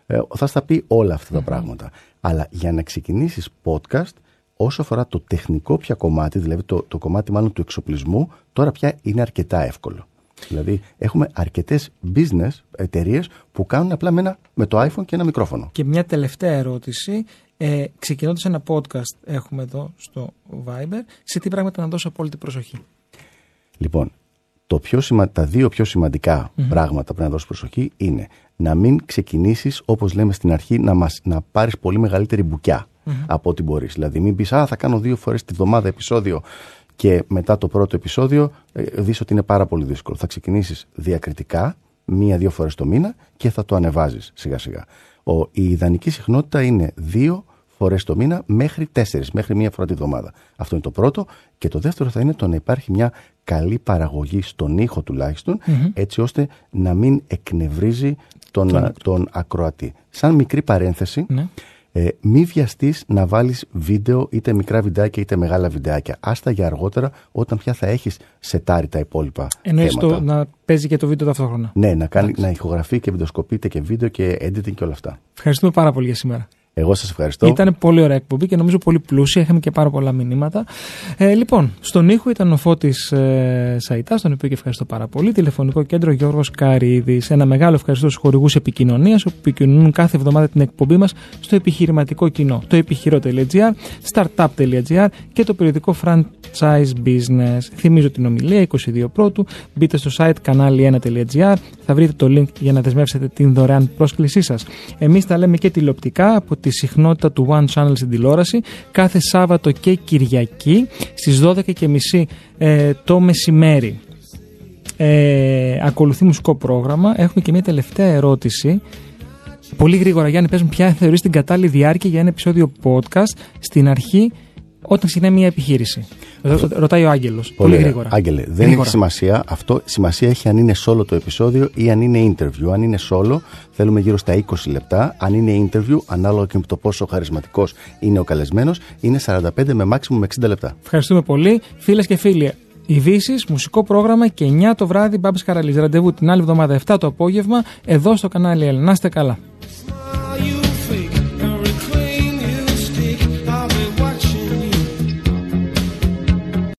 Ε, θα στα πει όλα αυτά τα πράγματα. Αλλά για να ξεκινήσεις podcast, όσο αφορά το τεχνικό πια κομμάτι, δηλαδή το, το κομμάτι μάλλον του εξοπλισμού, τώρα πια είναι αρκετά εύκολο. Δηλαδή, έχουμε αρκετές business εταιρείες που κάνουν απλά με, ένα, με το iPhone και ένα μικρόφωνο.
Και μια τελευταία ερώτηση. Ε, Ξεκινώντας ένα podcast, έχουμε εδώ στο Viber, σε τι πράγματα να δώσω απόλυτη προσοχή.
Λοιπόν, το πιο σημα... τα δύο πιο σημαντικα πράγματα που πρέπει να δώσει προσοχή είναι να μην ξεκινήσεις, όπως λέμε στην αρχή, να, μας... να πάρεις πολύ μεγαλύτερη μπουκιά από ό,τι μπορείς. Δηλαδή, μην πεις, Α, θα κάνω δύο φορές τη βδομάδα επεισόδιο και μετά το πρώτο επεισόδιο ε, δεις ότι είναι πάρα πολύ δύσκολο. Θα ξεκινήσεις διακριτικά, μία-δύο φορές το μήνα και θα το ανεβάζεις σιγά-σιγά. Ο... Η ιδανική συχνότητα είναι δύο φορές το μήνα μέχρι τέσσερις, μέχρι μία φορά τη βδομάδα. Αυτό είναι το πρώτο. Και το δεύτερο θα είναι το να υπάρχει μια καλή παραγωγή στον ήχο τουλάχιστον, έτσι ώστε να μην εκνευρίζει τον,
Τον
α, τον ακροατή. Σαν μικρή παρένθεση,
Ναι.
ε, μη βιαστείς να βάλεις βίντεο, είτε μικρά βιντεάκια είτε μεγάλα βιντεάκια. Άστα για αργότερα, όταν πια θα έχεις σετάρει τα υπόλοιπα
Εννοείς
θέματα.
το να παίζει και το βίντεο ταυτόχρονα.
Ναι, να, κάνει, να ηχογραφεί και βιντεοσκοπεί είτε και βίντεο και editing και όλα αυτά.
Ευχαριστούμε πάρα πολύ για σήμερα.
Εγώ σας ευχαριστώ.
Ήταν πολύ ωραία εκπομπή και νομίζω πολύ πλούσια. Είχαμε και πάρα πολλά μηνύματα. Ε, λοιπόν, στον ήχο ήταν ο Φώτης ε, Σαϊτάς, τον οποίο και ευχαριστώ πάρα πολύ. Τηλεφωνικό κέντρο Γιώργος Καρίδης. Ένα μεγάλο ευχαριστώ στους χορηγούς επικοινωνίας, που επικοινωνούν κάθε εβδομάδα την εκπομπή μας στο επιχειρηματικό κοινό. Το επιχειρό.gr, startup.gr και το περιοδικό franchise business. Θυμίζω την ομιλία 22 πρώτου. Μπείτε στο site κανάλι1.gr. Θα βρείτε το link για να δεσμεύσετε την δωρεάν πρόσκλησή σας. Εμείς τα λέμε και τηλεοπτικά από τη συχνότητα του One Channel στην τηλεόραση κάθε Σάββατο και Κυριακή στις 12.30 ε, το μεσημέρι. Ε, ακολουθεί μουσικό πρόγραμμα. Έχουμε και μια τελευταία ερώτηση. Πολύ γρήγορα, Γιάννη, πες μου ποια θεωρείς την κατάλληλη διάρκεια για ένα επεισόδιο podcast; Στην αρχή όταν ξεκινάει μια επιχείρηση. Ρω- Ρωτάει ο Άγγελος. Πολύ,
ωραία.
γρήγορα.
Άγγελε, δεν
Γρήγορα.
έχει σημασία. Αυτό σημασία έχει αν είναι solo το επεισόδιο ή αν είναι interview. Αν είναι solo, θέλουμε γύρω στα 20 λεπτά. Αν είναι interview, ανάλογα και με το πόσο χαρισματικός είναι ο καλεσμένος, είναι 45 με maximum 60 λεπτά.
Ευχαριστούμε πολύ. Φίλες και φίλοι, ειδήσεις, μουσικό πρόγραμμα και 9 το βράδυ Μπάμπης Καραλής. Ραντεβού την άλλη εβδομάδα 7 το απόγευμα εδώ στο κανάλι Ελ. Να είστε καλά.